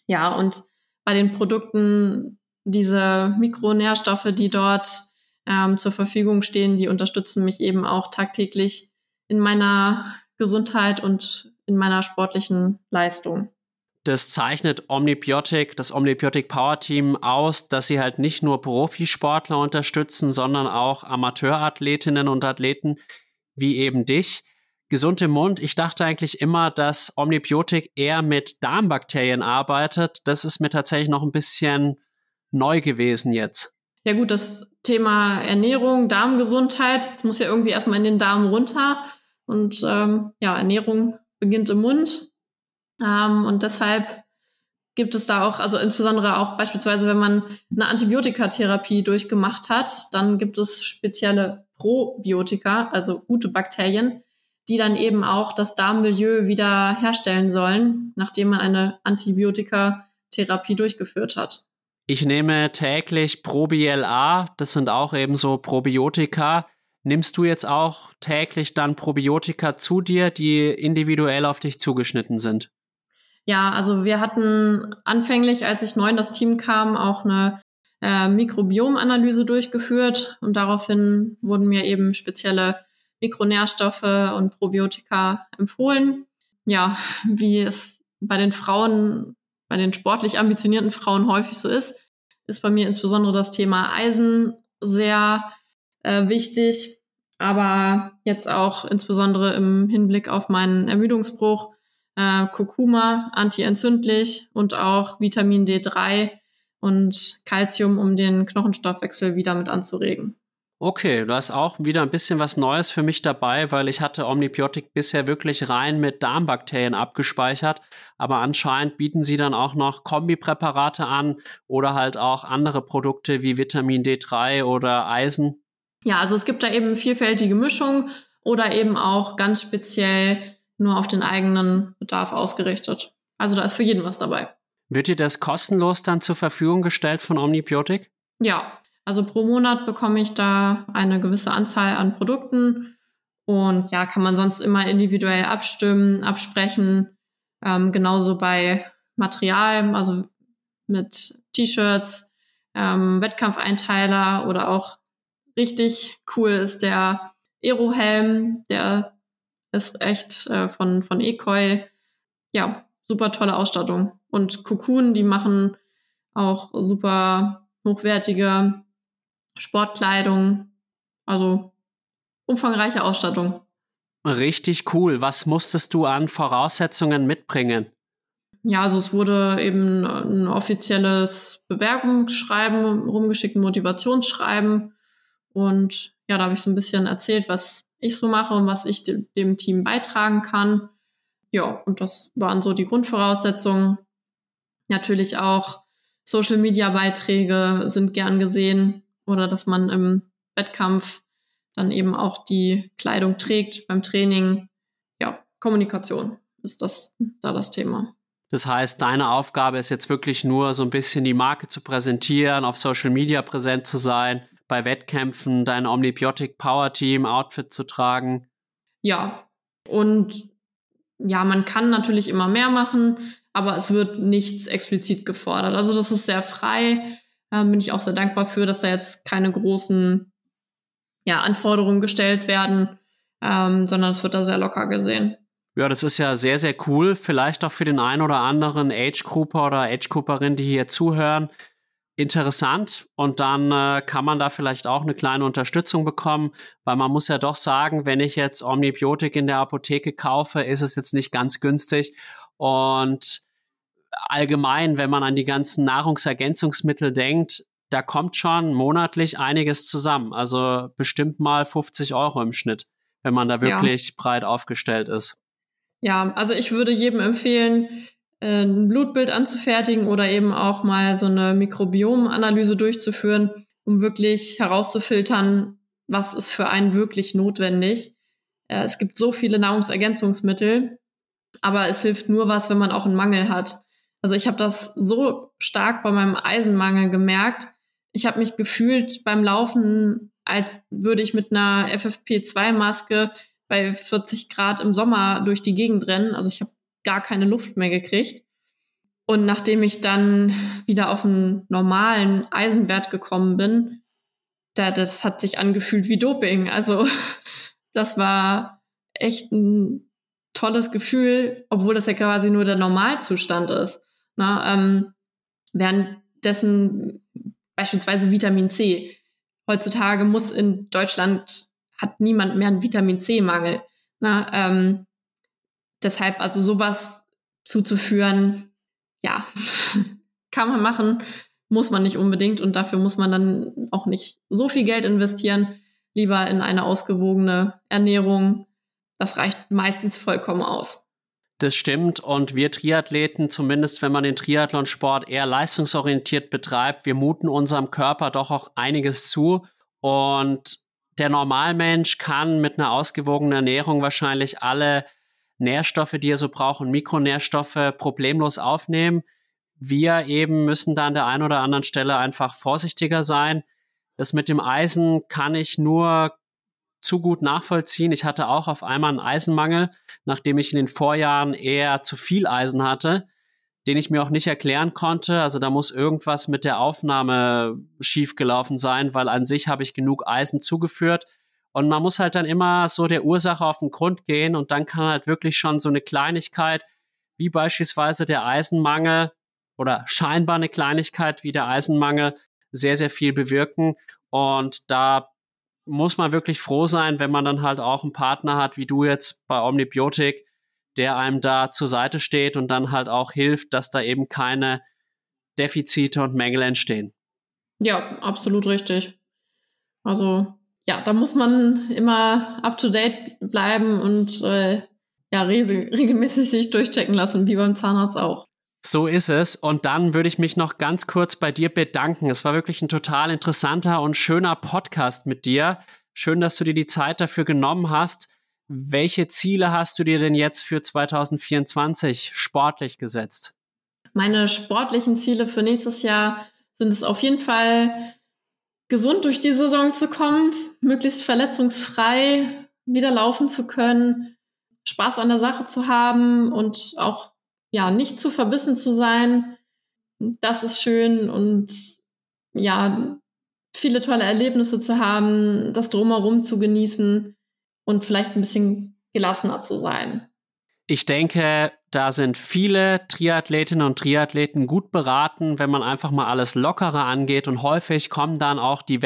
Ja, und bei den Produkten diese Mikronährstoffe, die dort ähm, zur Verfügung stehen, die unterstützen mich eben auch tagtäglich in meiner Gesundheit und in meiner sportlichen Leistung. Das zeichnet Omnibiotic, das Omnibiotic Power Team aus, dass sie halt nicht nur Profisportler unterstützen, sondern auch Amateurathletinnen und Athleten wie eben dich. Gesund im Mund. Ich dachte eigentlich immer, dass Omnibiotic eher mit Darmbakterien arbeitet. Das ist mir tatsächlich noch ein bisschen neu gewesen jetzt. Ja gut, das Thema Ernährung, Darmgesundheit, das muss ja irgendwie erstmal in den Darm runter. Und ähm, ja, Ernährung beginnt im Mund. Ähm, und deshalb gibt es da auch, also insbesondere auch beispielsweise, wenn man eine Antibiotikatherapie durchgemacht hat, dann gibt es spezielle Probiotika, also gute Bakterien, die dann eben auch das Darmmilieu wieder herstellen sollen, nachdem man eine Antibiotikatherapie durchgeführt hat. Ich nehme täglich ProBLA, das sind auch eben so Probiotika. Nimmst du jetzt auch täglich dann Probiotika zu dir, die individuell auf dich zugeschnitten sind? Ja, also wir hatten anfänglich, als ich neu in das Team kam, auch eine äh, Mikrobiomanalyse durchgeführt und daraufhin wurden mir eben spezielle Mikronährstoffe und Probiotika empfohlen. Ja, (laughs) wie es bei den Frauen bei den sportlich ambitionierten Frauen häufig so ist, ist bei mir insbesondere das Thema Eisen sehr äh, wichtig. Aber jetzt auch insbesondere im Hinblick auf meinen Ermüdungsbruch, äh, Kurkuma, antientzündlich und auch Vitamin D3 und Calcium, um den Knochenstoffwechsel wieder mit anzuregen. Okay, du hast auch wieder ein bisschen was Neues für mich dabei, weil ich hatte Omnibiotik bisher wirklich rein mit Darmbakterien abgespeichert, aber anscheinend bieten sie dann auch noch Kombipräparate an oder halt auch andere Produkte wie Vitamin D3 oder Eisen. Ja, also es gibt da eben vielfältige Mischungen oder eben auch ganz speziell nur auf den eigenen Bedarf ausgerichtet. Also da ist für jeden was dabei. Wird dir das kostenlos dann zur Verfügung gestellt von Omnibiotik? Ja, also pro Monat bekomme ich da eine gewisse Anzahl an Produkten und ja, kann man sonst immer individuell abstimmen, absprechen. Ähm, genauso bei Material, also mit T-Shirts, ähm, Wettkampfeinteiler oder auch richtig cool ist der Aero-Helm, der ist echt äh, von, von Ekoi. Ja, super tolle Ausstattung. Und Cocoon, die machen auch super hochwertige Sportkleidung, also umfangreiche Ausstattung. Richtig cool. Was musstest du an Voraussetzungen mitbringen? Ja, also es wurde eben ein offizielles Bewerbungsschreiben rumgeschickt, ein Motivationsschreiben. Und ja, da habe ich so ein bisschen erzählt, was ich so mache und was ich dem, dem Team beitragen kann. Ja, und das waren so die Grundvoraussetzungen. Natürlich auch Social-Media-Beiträge sind gern gesehen oder dass man im Wettkampf dann eben auch die Kleidung trägt beim Training. Ja, Kommunikation ist das da das Thema. Das heißt, deine Aufgabe ist jetzt wirklich nur so ein bisschen die Marke zu präsentieren, auf Social Media präsent zu sein, bei Wettkämpfen dein Omnibiotic Power Team Outfit zu tragen. Ja, und ja, man kann natürlich immer mehr machen, aber es wird nichts explizit gefordert. Also das ist sehr frei ähm, bin ich auch sehr dankbar für, dass da jetzt keine großen ja, Anforderungen gestellt werden, ähm, sondern es wird da sehr locker gesehen. Ja, das ist ja sehr, sehr cool. Vielleicht auch für den einen oder anderen Age-Grouper oder Age-Grouperin, die hier zuhören, interessant. Und dann äh, kann man da vielleicht auch eine kleine Unterstützung bekommen, weil man muss ja doch sagen, wenn ich jetzt Omnibiotik in der Apotheke kaufe, ist es jetzt nicht ganz günstig. Und allgemein, wenn man an die ganzen Nahrungsergänzungsmittel denkt, da kommt schon monatlich einiges zusammen. Also bestimmt mal 50 Euro im Schnitt, wenn man da wirklich ja. breit aufgestellt ist. Ja, also ich würde jedem empfehlen, ein Blutbild anzufertigen oder eben auch mal so eine Mikrobiomanalyse durchzuführen, um wirklich herauszufiltern, was ist für einen wirklich notwendig. Äh, es gibt so viele Nahrungsergänzungsmittel, aber es hilft nur was, wenn man auch einen Mangel hat. Also ich habe das so stark bei meinem Eisenmangel gemerkt. Ich habe mich gefühlt beim Laufen, als würde ich mit einer FFP2-Maske bei 40 Grad im Sommer durch die Gegend rennen. Also ich habe gar keine Luft mehr gekriegt. Und nachdem ich dann wieder auf einen normalen Eisenwert gekommen bin, da, das hat sich angefühlt wie Doping. Also (laughs) das war echt ein tolles Gefühl, obwohl das ja quasi nur der Normalzustand ist. Na, ähm, währenddessen beispielsweise Vitamin C. Heutzutage muss in Deutschland hat niemand mehr einen Vitamin C-Mangel. Na, ähm, deshalb also sowas zuzuführen, ja, (laughs) kann man machen, muss man nicht unbedingt und dafür muss man dann auch nicht so viel Geld investieren. Lieber in eine ausgewogene Ernährung. Das reicht meistens vollkommen aus. Das stimmt. Und wir Triathleten, zumindest wenn man den Triathlonsport eher leistungsorientiert betreibt, wir muten unserem Körper doch auch einiges zu. Und der Normalmensch kann mit einer ausgewogenen Ernährung wahrscheinlich alle Nährstoffe, die er so braucht und Mikronährstoffe problemlos aufnehmen. Wir eben müssen da an der einen oder anderen Stelle einfach vorsichtiger sein. Das mit dem Eisen kann ich nur zu gut nachvollziehen. Ich hatte auch auf einmal einen Eisenmangel, nachdem ich in den Vorjahren eher zu viel Eisen hatte, den ich mir auch nicht erklären konnte. Also da muss irgendwas mit der Aufnahme schiefgelaufen sein, weil an sich habe ich genug Eisen zugeführt. Und man muss halt dann immer so der Ursache auf den Grund gehen und dann kann halt wirklich schon so eine Kleinigkeit, wie beispielsweise der Eisenmangel oder scheinbar eine Kleinigkeit wie der Eisenmangel, sehr, sehr viel bewirken. Und da muss man wirklich froh sein, wenn man dann halt auch einen Partner hat, wie du jetzt bei Omnibiotik, der einem da zur Seite steht und dann halt auch hilft, dass da eben keine Defizite und Mängel entstehen. Ja, absolut richtig. Also ja, da muss man immer up to date bleiben und äh, ja, re regelmäßig sich durchchecken lassen, wie beim Zahnarzt auch. So ist es. Und dann würde ich mich noch ganz kurz bei dir bedanken. Es war wirklich ein total interessanter und schöner Podcast mit dir. Schön, dass du dir die Zeit dafür genommen hast. Welche Ziele hast du dir denn jetzt für 2024 sportlich gesetzt? Meine sportlichen Ziele für nächstes Jahr sind es auf jeden Fall, gesund durch die Saison zu kommen, möglichst verletzungsfrei wieder laufen zu können, Spaß an der Sache zu haben und auch ja nicht zu verbissen zu sein. Das ist schön und ja viele tolle Erlebnisse zu haben, das drumherum zu genießen und vielleicht ein bisschen gelassener zu sein. Ich denke, da sind viele Triathletinnen und Triathleten gut beraten, wenn man einfach mal alles lockerer angeht und häufig kommen dann auch die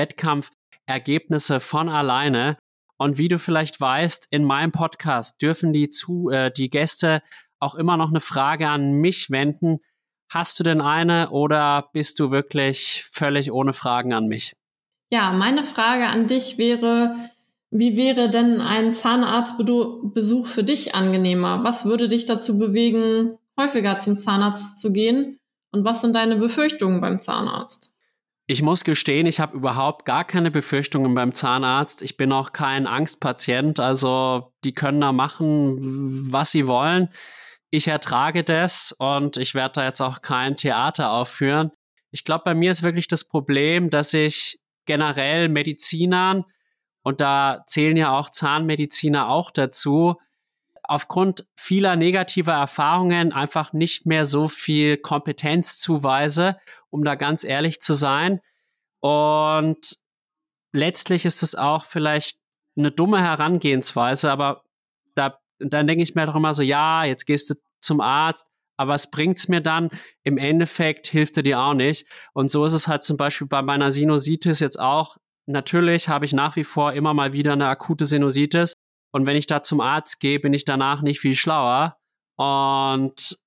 Wettkampfergebnisse von alleine. Und wie du vielleicht weißt, in meinem Podcast dürfen die zu, äh, die Gäste auch immer noch eine Frage an mich wenden. Hast du denn eine oder bist du wirklich völlig ohne Fragen an mich? Ja, meine Frage an dich wäre, wie wäre denn ein Zahnarztbesuch für dich angenehmer? Was würde dich dazu bewegen, häufiger zum Zahnarzt zu gehen? Und was sind deine Befürchtungen beim Zahnarzt? Ich muss gestehen, ich habe überhaupt gar keine Befürchtungen beim Zahnarzt. Ich bin auch kein Angstpatient. Also die können da machen, was sie wollen. Ich ertrage das und ich werde da jetzt auch kein Theater aufführen. Ich glaube, bei mir ist wirklich das Problem, dass ich generell Medizinern und da zählen ja auch Zahnmediziner auch dazu, aufgrund vieler negativer Erfahrungen einfach nicht mehr so viel Kompetenz zuweise, um da ganz ehrlich zu sein. Und letztlich ist es auch vielleicht eine dumme Herangehensweise, aber da, dann denke ich mir doch immer so, ja, jetzt gehst du zum Arzt, aber was bringt's mir dann? Im Endeffekt hilft er dir auch nicht. Und so ist es halt zum Beispiel bei meiner Sinusitis jetzt auch. Natürlich habe ich nach wie vor immer mal wieder eine akute Sinusitis. Und wenn ich da zum Arzt gehe, bin ich danach nicht viel schlauer und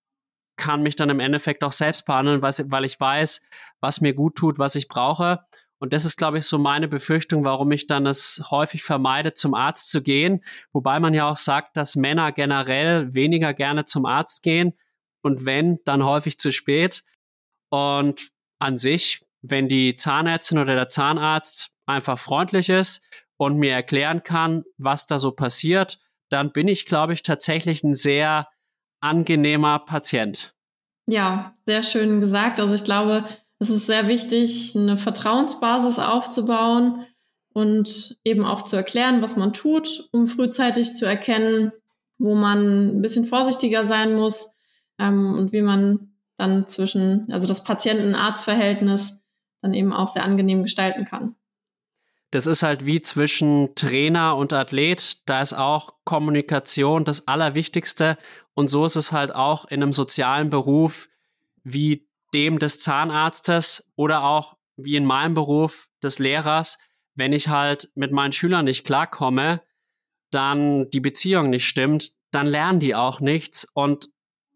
kann mich dann im Endeffekt auch selbst behandeln, weil ich weiß, was mir gut tut, was ich brauche. Und das ist, glaube ich, so meine Befürchtung, warum ich dann es häufig vermeide, zum Arzt zu gehen. Wobei man ja auch sagt, dass Männer generell weniger gerne zum Arzt gehen. Und wenn, dann häufig zu spät. Und an sich, wenn die Zahnärztin oder der Zahnarzt einfach freundlich ist und mir erklären kann, was da so passiert, dann bin ich, glaube ich, tatsächlich ein sehr angenehmer Patient. Ja, sehr schön gesagt. Also ich glaube, es ist sehr wichtig, eine Vertrauensbasis aufzubauen und eben auch zu erklären, was man tut, um frühzeitig zu erkennen, wo man ein bisschen vorsichtiger sein muss ähm, und wie man dann zwischen, also das Patienten-Arzt-Verhältnis dann eben auch sehr angenehm gestalten kann das ist halt wie zwischen Trainer und Athlet. Da ist auch Kommunikation das Allerwichtigste. Und so ist es halt auch in einem sozialen Beruf wie dem des Zahnarztes oder auch wie in meinem Beruf des Lehrers. Wenn ich halt mit meinen Schülern nicht klarkomme, dann die Beziehung nicht stimmt, dann lernen die auch nichts. Und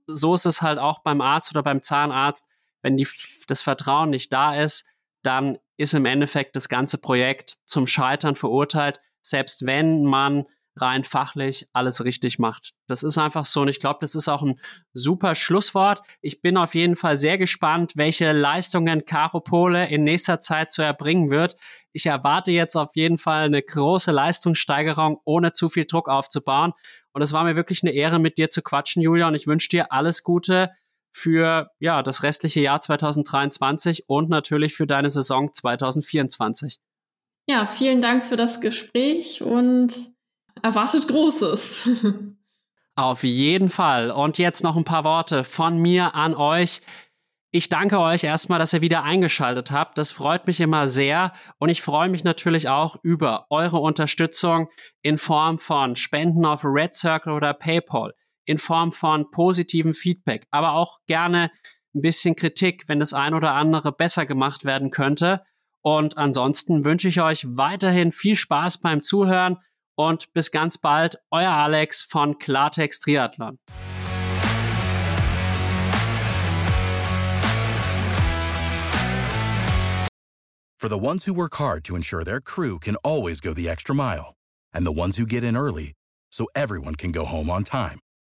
so ist es halt auch beim Arzt oder beim Zahnarzt. Wenn die, das Vertrauen nicht da ist, dann ist im Endeffekt das ganze Projekt zum Scheitern verurteilt, selbst wenn man rein fachlich alles richtig macht. Das ist einfach so und ich glaube, das ist auch ein super Schlusswort. Ich bin auf jeden Fall sehr gespannt, welche Leistungen Caro Pole in nächster Zeit zu erbringen wird. Ich erwarte jetzt auf jeden Fall eine große Leistungssteigerung, ohne zu viel Druck aufzubauen. Und es war mir wirklich eine Ehre, mit dir zu quatschen, Julia, und ich wünsche dir alles Gute für ja, das restliche Jahr 2023 und natürlich für deine Saison 2024. Ja, vielen Dank für das Gespräch und erwartet Großes. (laughs) Auf jeden Fall. Und jetzt noch ein paar Worte von mir an euch. Ich danke euch erstmal, dass ihr wieder eingeschaltet habt. Das freut mich immer sehr. Und ich freue mich natürlich auch über eure Unterstützung in Form von Spenden auf Red Circle oder PayPal in Form von positivem Feedback, aber auch gerne ein bisschen Kritik, wenn das ein oder andere besser gemacht werden könnte. Und ansonsten wünsche ich euch weiterhin viel Spaß beim Zuhören und bis ganz bald, euer Alex von Klartext Triathlon. For the ones who work hard to ensure their crew can always go the extra mile, and the ones who get in early so everyone can go home on time,